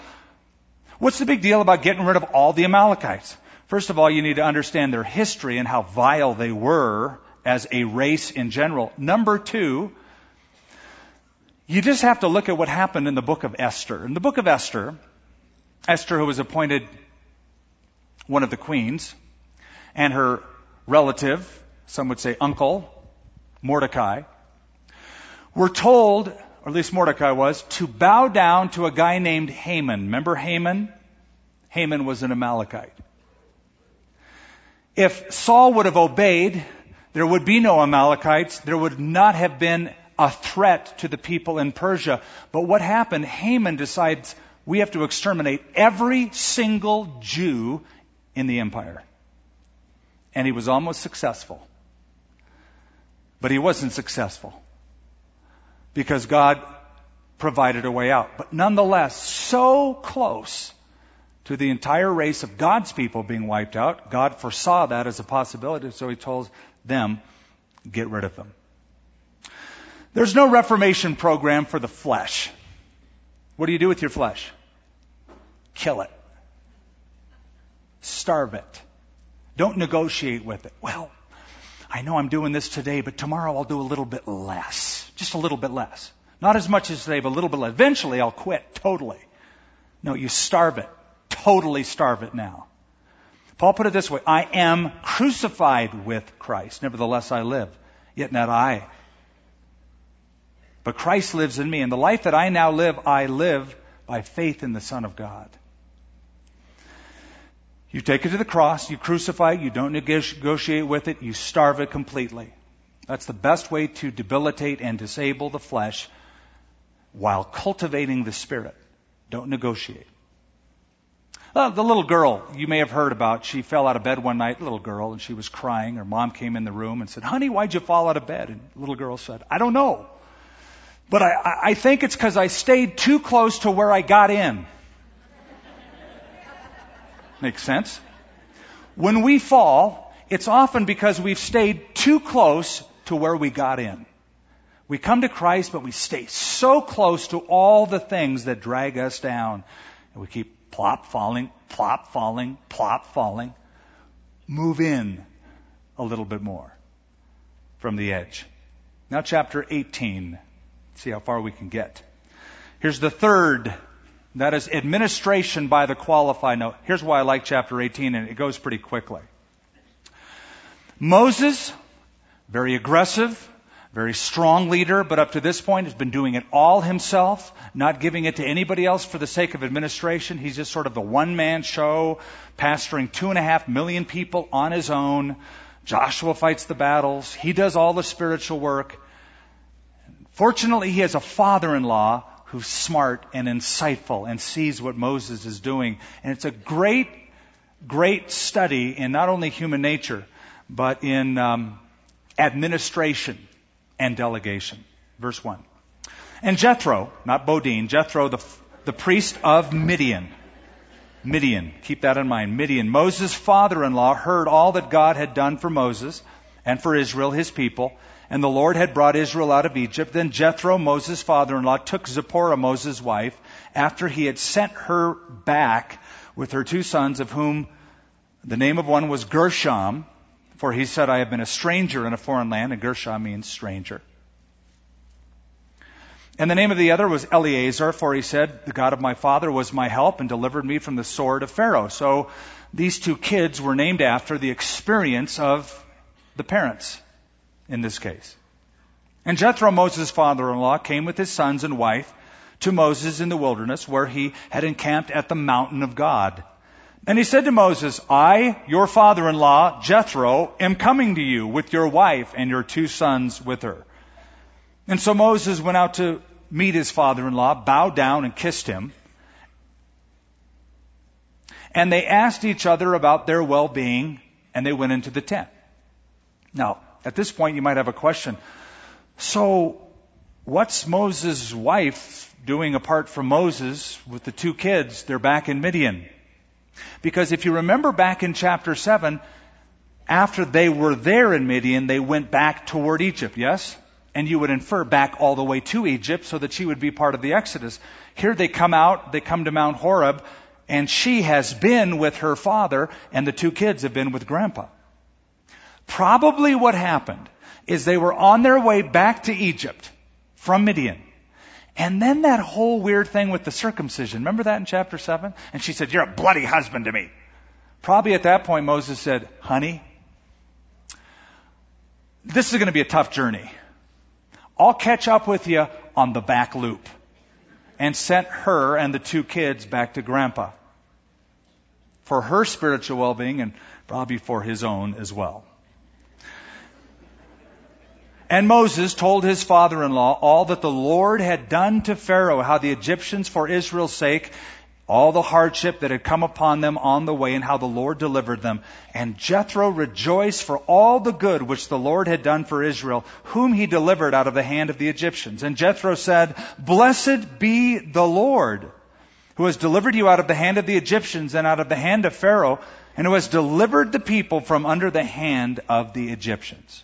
What's the big deal about getting rid of all the Amalekites? First of all, you need to understand their history and how vile they were as a race in general. Number two, you just have to look at what happened in the book of Esther. In the book of Esther, Esther, who was appointed one of the queens, and her relative, some would say uncle, Mordecai, were told, or at least Mordecai was, to bow down to a guy named Haman. Remember Haman? Haman was an Amalekite. If Saul would have obeyed, there would be no Amalekites. There would not have been a threat to the people in Persia. But what happened? Haman decides we have to exterminate every single Jew in the empire. And he was almost successful. But he wasn't successful. Because God provided a way out. But nonetheless, so close to the entire race of God's people being wiped out, God foresaw that as a possibility, so he told them, get rid of them. There's no reformation program for the flesh. What do you do with your flesh? Kill it. Starve it. Don't negotiate with it. Well, I know I'm doing this today, but tomorrow I'll do a little bit less. Just a little bit less. Not as much as but a little bit less. Eventually I'll quit totally. No, you starve it. Totally starve it now. Paul put it this way I am crucified with Christ. Nevertheless, I live. Yet not I, but Christ lives in me. And the life that I now live, I live by faith in the Son of God. You take it to the cross, you crucify it, you don't negotiate with it, you starve it completely. That's the best way to debilitate and disable the flesh while cultivating the spirit. Don't negotiate. Uh, the little girl you may have heard about, she fell out of bed one night, little girl, and she was crying. Her mom came in the room and said, Honey, why'd you fall out of bed? And the little girl said, I don't know. But I, I think it's because I stayed too close to where I got in. [laughs] Makes sense? When we fall, it's often because we've stayed too close to where we got in. We come to Christ, but we stay so close to all the things that drag us down. And we keep plop falling, plop falling, plop falling. Move in a little bit more from the edge. Now, chapter 18 see how far we can get. Here's the third. That is administration by the qualified. Now, here's why I like chapter 18, and it goes pretty quickly. Moses, very aggressive, very strong leader, but up to this point has been doing it all himself, not giving it to anybody else for the sake of administration. He's just sort of a one man show, pastoring two and a half million people on his own. Joshua fights the battles. He does all the spiritual work. Fortunately, he has a father in law who's smart and insightful and sees what Moses is doing. And it's a great, great study in not only human nature, but in um, administration and delegation. Verse 1. And Jethro, not Bodine, Jethro, the, the priest of Midian, Midian, keep that in mind. Midian, Moses' father in law, heard all that God had done for Moses and for Israel, his people, and the Lord had brought Israel out of Egypt. Then Jethro, Moses' father-in-law, took Zipporah, Moses' wife, after he had sent her back with her two sons, of whom the name of one was Gershom, for he said, I have been a stranger in a foreign land, and Gershom means stranger. And the name of the other was Eliezer, for he said, The God of my father was my help and delivered me from the sword of Pharaoh. So these two kids were named after the experience of the parents in this case. And Jethro, Moses' father-in-law, came with his sons and wife to Moses in the wilderness where he had encamped at the mountain of God. And he said to Moses, I, your father-in-law, Jethro, am coming to you with your wife and your two sons with her. And so Moses went out to meet his father-in-law, bowed down and kissed him. And they asked each other about their well-being and they went into the tent. Now, at this point, you might have a question. So, what's Moses' wife doing apart from Moses with the two kids? They're back in Midian. Because if you remember back in chapter 7, after they were there in Midian, they went back toward Egypt, yes? And you would infer back all the way to Egypt so that she would be part of the Exodus. Here they come out, they come to Mount Horeb, and she has been with her father, and the two kids have been with grandpa. Probably what happened is they were on their way back to Egypt from Midian. And then that whole weird thing with the circumcision. Remember that in chapter 7? And she said, You're a bloody husband to me. Probably at that point Moses said, Honey, this is going to be a tough journey. I'll catch up with you on the back loop. And sent her and the two kids back to grandpa. For her spiritual well-being and probably for his own as well. And Moses told his father-in-law all that the Lord had done to Pharaoh, how the Egyptians for Israel's sake, all the hardship that had come upon them on the way and how the Lord delivered them. And Jethro rejoiced for all the good which the Lord had done for Israel, whom he delivered out of the hand of the Egyptians. And Jethro said, Blessed be the Lord, who has delivered you out of the hand of the Egyptians and out of the hand of Pharaoh, and who has delivered the people from under the hand of the Egyptians.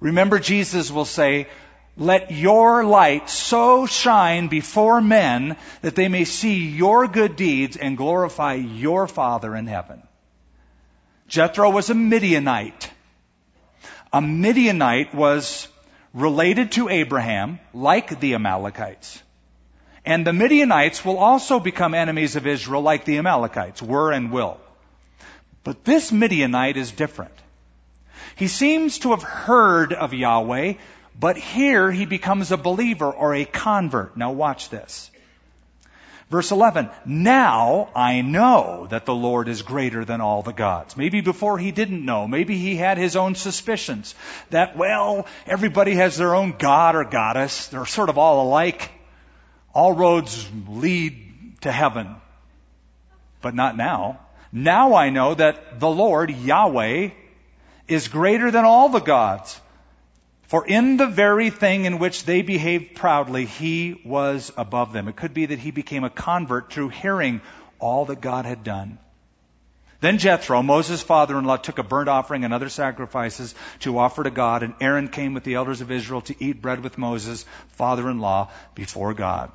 Remember, Jesus will say, let your light so shine before men that they may see your good deeds and glorify your Father in heaven. Jethro was a Midianite. A Midianite was related to Abraham, like the Amalekites. And the Midianites will also become enemies of Israel, like the Amalekites were and will. But this Midianite is different. He seems to have heard of Yahweh, but here he becomes a believer or a convert. Now watch this. Verse 11, now I know that the Lord is greater than all the gods. Maybe before he didn't know. Maybe he had his own suspicions that, well, everybody has their own god or goddess. They're sort of all alike. All roads lead to heaven. But not now. Now I know that the Lord, Yahweh, is greater than all the gods. For in the very thing in which they behaved proudly, he was above them. It could be that he became a convert through hearing all that God had done. Then Jethro, Moses' father-in-law, took a burnt offering and other sacrifices to offer to God, and Aaron came with the elders of Israel to eat bread with Moses, father-in-law, before God.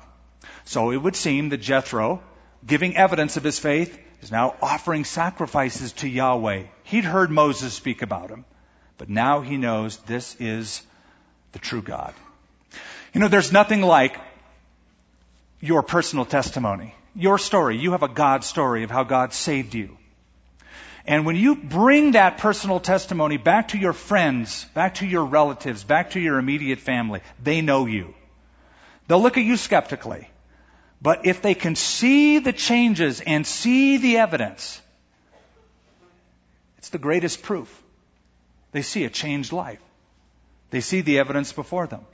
So it would seem that Jethro, giving evidence of his faith, is now offering sacrifices to Yahweh. He'd heard Moses speak about him, but now he knows this is the true God. You know, there's nothing like your personal testimony, your story. You have a God story of how God saved you. And when you bring that personal testimony back to your friends, back to your relatives, back to your immediate family, they know you. They'll look at you skeptically. But if they can see the changes and see the evidence, it's the greatest proof. They see a changed life. They see the evidence before them.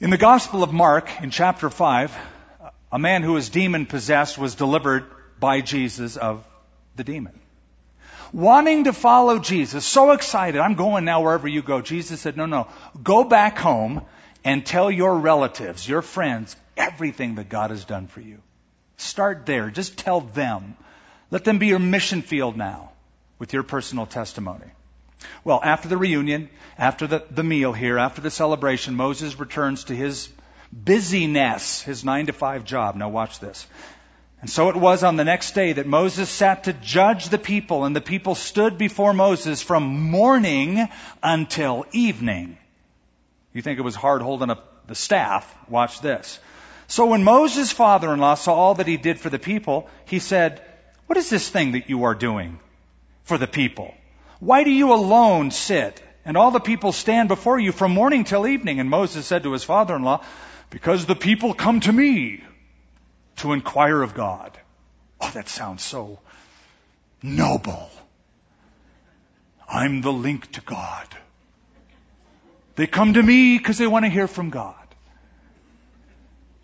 In the Gospel of Mark, in chapter 5, a man who was demon possessed was delivered by Jesus of the demon. Wanting to follow Jesus, so excited, I'm going now wherever you go. Jesus said, no, no, go back home and tell your relatives, your friends, everything that God has done for you. Start there. Just tell them. Let them be your mission field now with your personal testimony. Well, after the reunion, after the, the meal here, after the celebration, Moses returns to his busyness, his nine to five job. Now watch this. And so it was on the next day that Moses sat to judge the people, and the people stood before Moses from morning until evening. You think it was hard holding up the staff? Watch this. So when Moses' father-in-law saw all that he did for the people, he said, What is this thing that you are doing for the people? Why do you alone sit and all the people stand before you from morning till evening? And Moses said to his father-in-law, Because the people come to me to inquire of God. Oh, that sounds so noble. I'm the link to God. They come to me because they want to hear from God.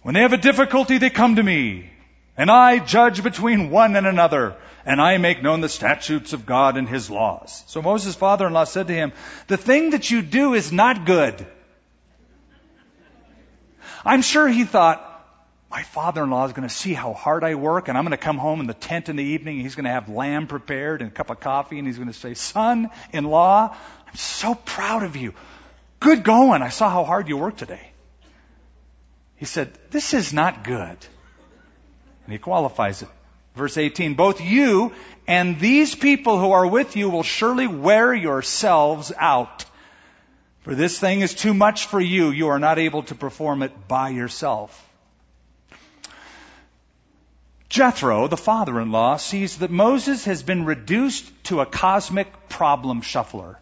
When they have a difficulty, they come to me, and I judge between one and another, and I make known the statutes of God and His laws. So Moses' father-in-law said to him, the thing that you do is not good. I'm sure he thought, my father-in-law is going to see how hard I work and I'm going to come home in the tent in the evening and he's going to have lamb prepared and a cup of coffee and he's going to say, son-in-law, I'm so proud of you. Good going. I saw how hard you worked today. He said, this is not good. And he qualifies it. Verse 18, both you and these people who are with you will surely wear yourselves out. For this thing is too much for you. You are not able to perform it by yourself. Jethro, the father-in-law, sees that Moses has been reduced to a cosmic problem shuffler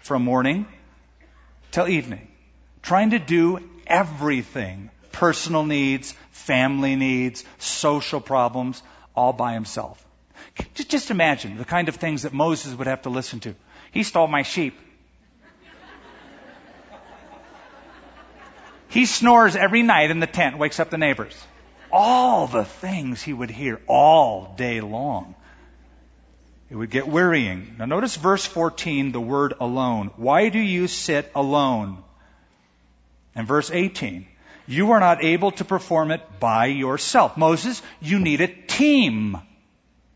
from morning till evening, trying to do everything personal needs, family needs, social problems, all by himself. Just imagine the kind of things that Moses would have to listen to. He stole my sheep. He snores every night in the tent, wakes up the neighbors. All the things he would hear all day long. It would get wearying. Now notice verse 14, the word alone. Why do you sit alone? And verse 18, you are not able to perform it by yourself. Moses, you need a team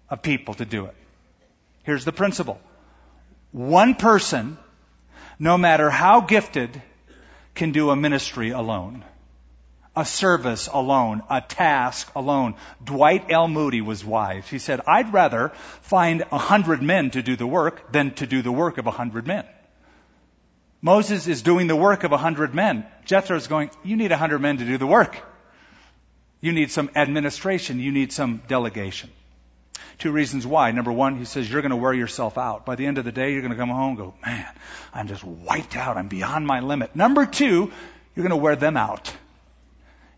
of people to do it. Here's the principle. One person, no matter how gifted, can do a ministry alone. A service alone, a task alone. Dwight L. Moody was wise. He said, I'd rather find a hundred men to do the work than to do the work of a hundred men. Moses is doing the work of a hundred men. Jethro is going, you need a hundred men to do the work. You need some administration. You need some delegation. Two reasons why. Number one, he says you're going to wear yourself out. By the end of the day, you're going to come home and go, man, I'm just wiped out. I'm beyond my limit. Number two, you're going to wear them out.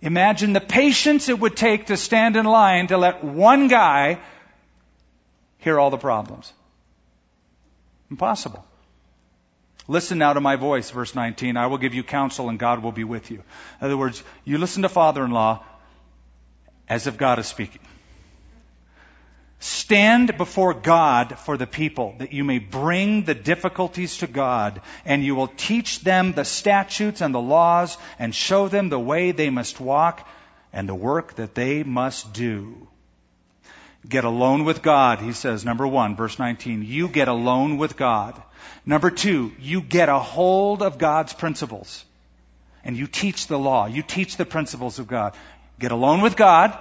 Imagine the patience it would take to stand in line to let one guy hear all the problems. Impossible. Listen now to my voice, verse 19. I will give you counsel and God will be with you. In other words, you listen to father-in-law as if God is speaking. Stand before God for the people that you may bring the difficulties to God and you will teach them the statutes and the laws and show them the way they must walk and the work that they must do. Get alone with God, he says, number one, verse 19. You get alone with God. Number two, you get a hold of God's principles. And you teach the law. You teach the principles of God. Get alone with God.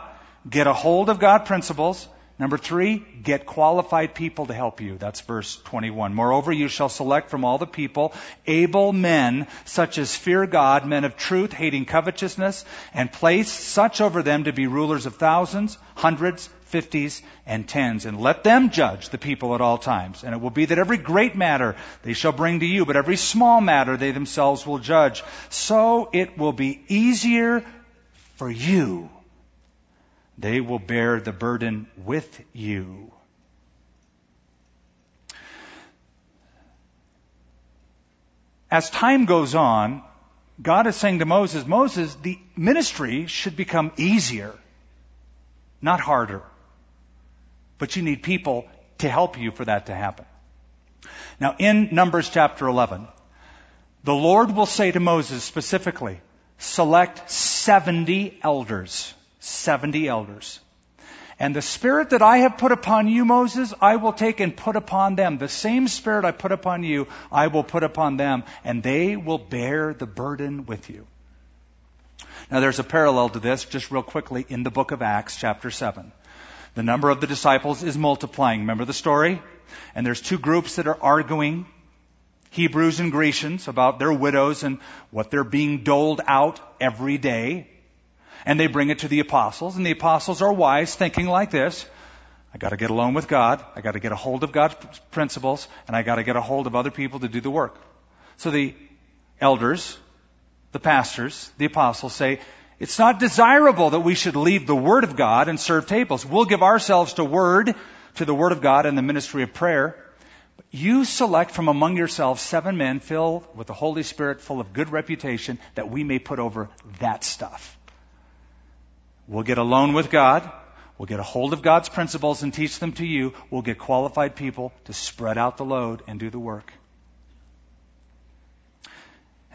Get a hold of God principles. Number three, get qualified people to help you. That's verse 21. Moreover, you shall select from all the people able men, such as fear God, men of truth, hating covetousness, and place such over them to be rulers of thousands, hundreds, fifties, and tens. And let them judge the people at all times. And it will be that every great matter they shall bring to you, but every small matter they themselves will judge. So it will be easier for you they will bear the burden with you. As time goes on, God is saying to Moses, Moses, the ministry should become easier, not harder. But you need people to help you for that to happen. Now, in Numbers chapter 11, the Lord will say to Moses specifically, select 70 elders. 70 elders. And the spirit that I have put upon you, Moses, I will take and put upon them. The same spirit I put upon you, I will put upon them, and they will bear the burden with you. Now there's a parallel to this, just real quickly, in the book of Acts, chapter 7. The number of the disciples is multiplying. Remember the story? And there's two groups that are arguing, Hebrews and Grecians, about their widows and what they're being doled out every day and they bring it to the apostles, and the apostles are wise, thinking like this. I gotta get alone with God, I gotta get a hold of God's principles, and I gotta get a hold of other people to do the work. So the elders, the pastors, the apostles say, it's not desirable that we should leave the Word of God and serve tables. We'll give ourselves to Word, to the Word of God and the ministry of prayer. You select from among yourselves seven men filled with the Holy Spirit, full of good reputation, that we may put over that stuff. We'll get alone with God. We'll get a hold of God's principles and teach them to you. We'll get qualified people to spread out the load and do the work.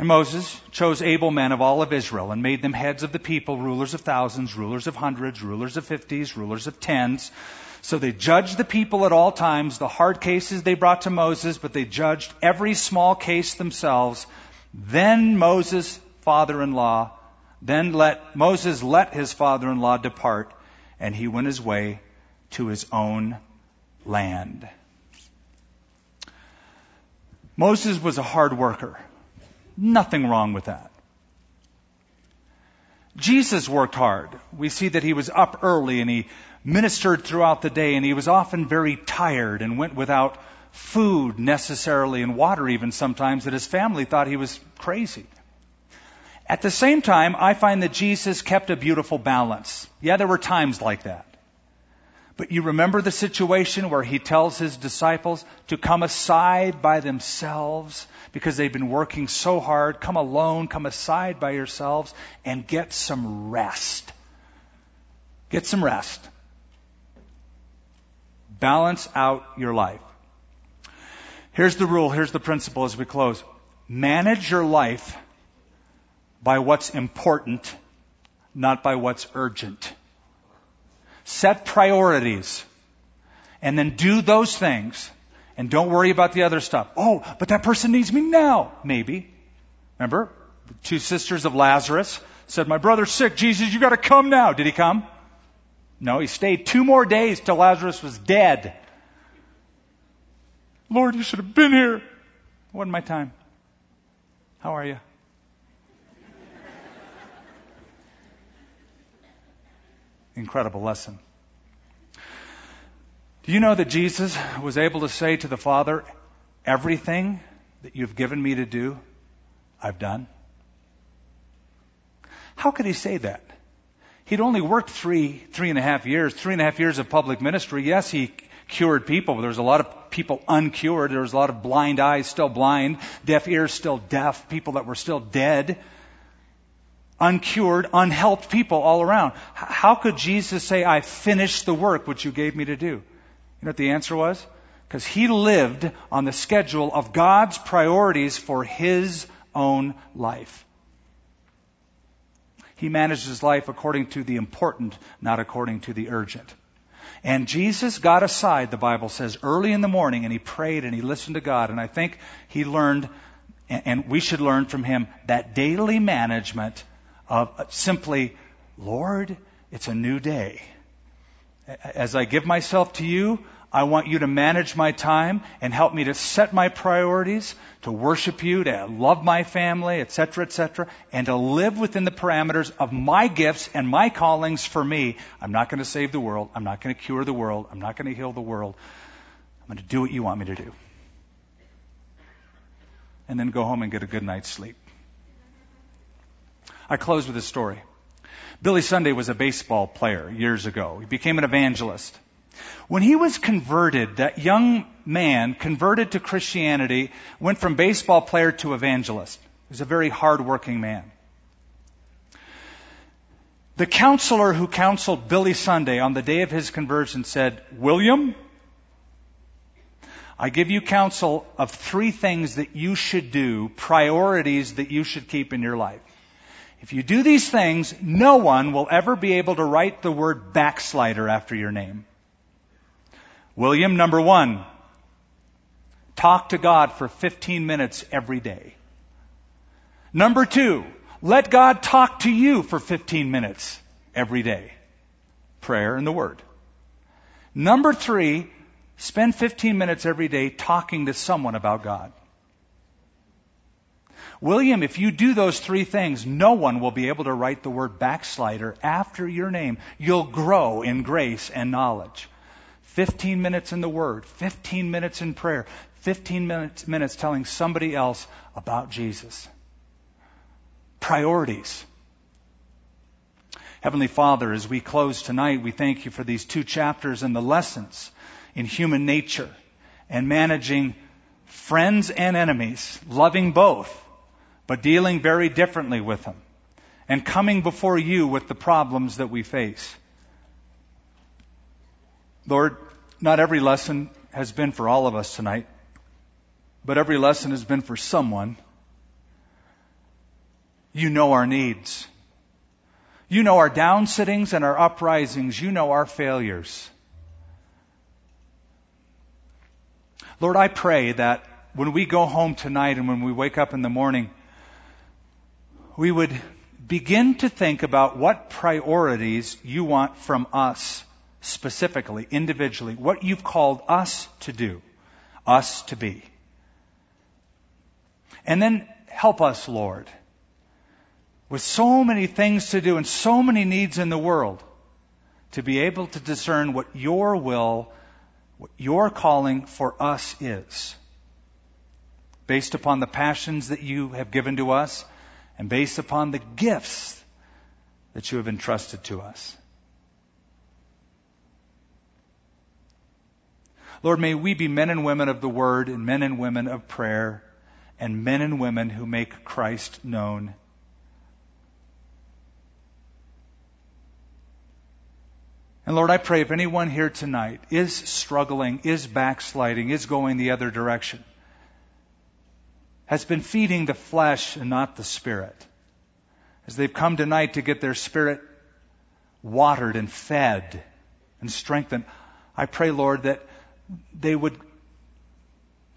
And Moses chose able men of all of Israel and made them heads of the people, rulers of thousands, rulers of hundreds, rulers of fifties, rulers of tens. So they judged the people at all times. The hard cases they brought to Moses, but they judged every small case themselves. Then Moses' father-in-law, then let Moses let his father-in-law depart, and he went his way to his own land. Moses was a hard worker. Nothing wrong with that. Jesus worked hard. We see that he was up early and he ministered throughout the day and he was often very tired and went without food necessarily and water even sometimes that his family thought he was crazy. At the same time, I find that Jesus kept a beautiful balance. Yeah, there were times like that. But you remember the situation where he tells his disciples to come aside by themselves because they've been working so hard. Come alone, come aside by yourselves and get some rest. Get some rest. Balance out your life. Here's the rule, here's the principle as we close. Manage your life by what's important, not by what's urgent. Set priorities. And then do those things. And don't worry about the other stuff. Oh, but that person needs me now. Maybe. Remember? The two sisters of Lazarus said, My brother's sick. Jesus, you gotta come now. Did he come? No, he stayed two more days till Lazarus was dead. Lord, you should have been here. It wasn't my time. How are you? Incredible lesson. Do you know that Jesus was able to say to the Father, Everything that you've given me to do, I've done? How could he say that? He'd only worked three, three and a half years, three and a half years of public ministry. Yes, he cured people, but there was a lot of people uncured. There was a lot of blind eyes still blind, deaf ears still deaf, people that were still dead uncured, unhelped people all around. How could Jesus say, I finished the work which you gave me to do? You know what the answer was? Because he lived on the schedule of God's priorities for his own life. He managed his life according to the important, not according to the urgent. And Jesus got aside, the Bible says, early in the morning and he prayed and he listened to God. And I think he learned, and we should learn from him, that daily management of uh, simply, Lord, it's a new day. As I give myself to you, I want you to manage my time and help me to set my priorities, to worship you, to love my family, etc., etc., and to live within the parameters of my gifts and my callings for me. I'm not going to save the world. I'm not going to cure the world. I'm not going to heal the world. I'm going to do what you want me to do. And then go home and get a good night's sleep. I close with a story. Billy Sunday was a baseball player years ago. He became an evangelist. When he was converted, that young man converted to Christianity, went from baseball player to evangelist. He was a very hardworking man. The counselor who counseled Billy Sunday on the day of his conversion said, William, I give you counsel of three things that you should do, priorities that you should keep in your life. If you do these things, no one will ever be able to write the word backslider after your name. William, number one, talk to God for 15 minutes every day. Number two, let God talk to you for 15 minutes every day. Prayer and the Word. Number three, spend 15 minutes every day talking to someone about God. William, if you do those three things, no one will be able to write the word backslider after your name. You'll grow in grace and knowledge. 15 minutes in the Word, 15 minutes in prayer, 15 minutes, minutes telling somebody else about Jesus. Priorities. Heavenly Father, as we close tonight, we thank you for these two chapters and the lessons in human nature and managing friends and enemies, loving both but dealing very differently with them and coming before you with the problems that we face. Lord, not every lesson has been for all of us tonight, but every lesson has been for someone. You know our needs. You know our downsittings and our uprisings. You know our failures. Lord, I pray that when we go home tonight and when we wake up in the morning, we would begin to think about what priorities you want from us specifically, individually, what you've called us to do, us to be. And then help us, Lord, with so many things to do and so many needs in the world, to be able to discern what your will, what your calling for us is. Based upon the passions that you have given to us and based upon the gifts that you have entrusted to us. Lord, may we be men and women of the Word and men and women of prayer and men and women who make Christ known. And Lord, I pray if anyone here tonight is struggling, is backsliding, is going the other direction, has been feeding the flesh and not the spirit. As they've come tonight to get their spirit watered and fed and strengthened, I pray, Lord, that they would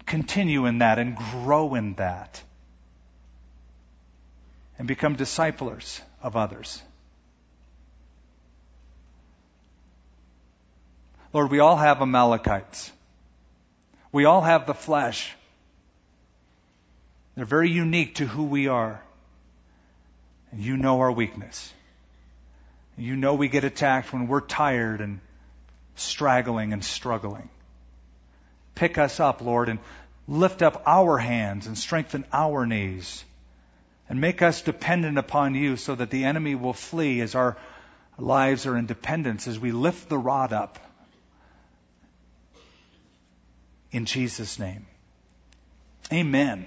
continue in that and grow in that and become disciplers of others. Lord, we all have Amalekites. We all have the flesh. They're very unique to who we are. And you know our weakness. You know we get attacked when we're tired and straggling and struggling. Pick us up, Lord, and lift up our hands and strengthen our knees. And make us dependent upon you so that the enemy will flee as our lives are in dependence, as we lift the rod up. In Jesus' name. Amen.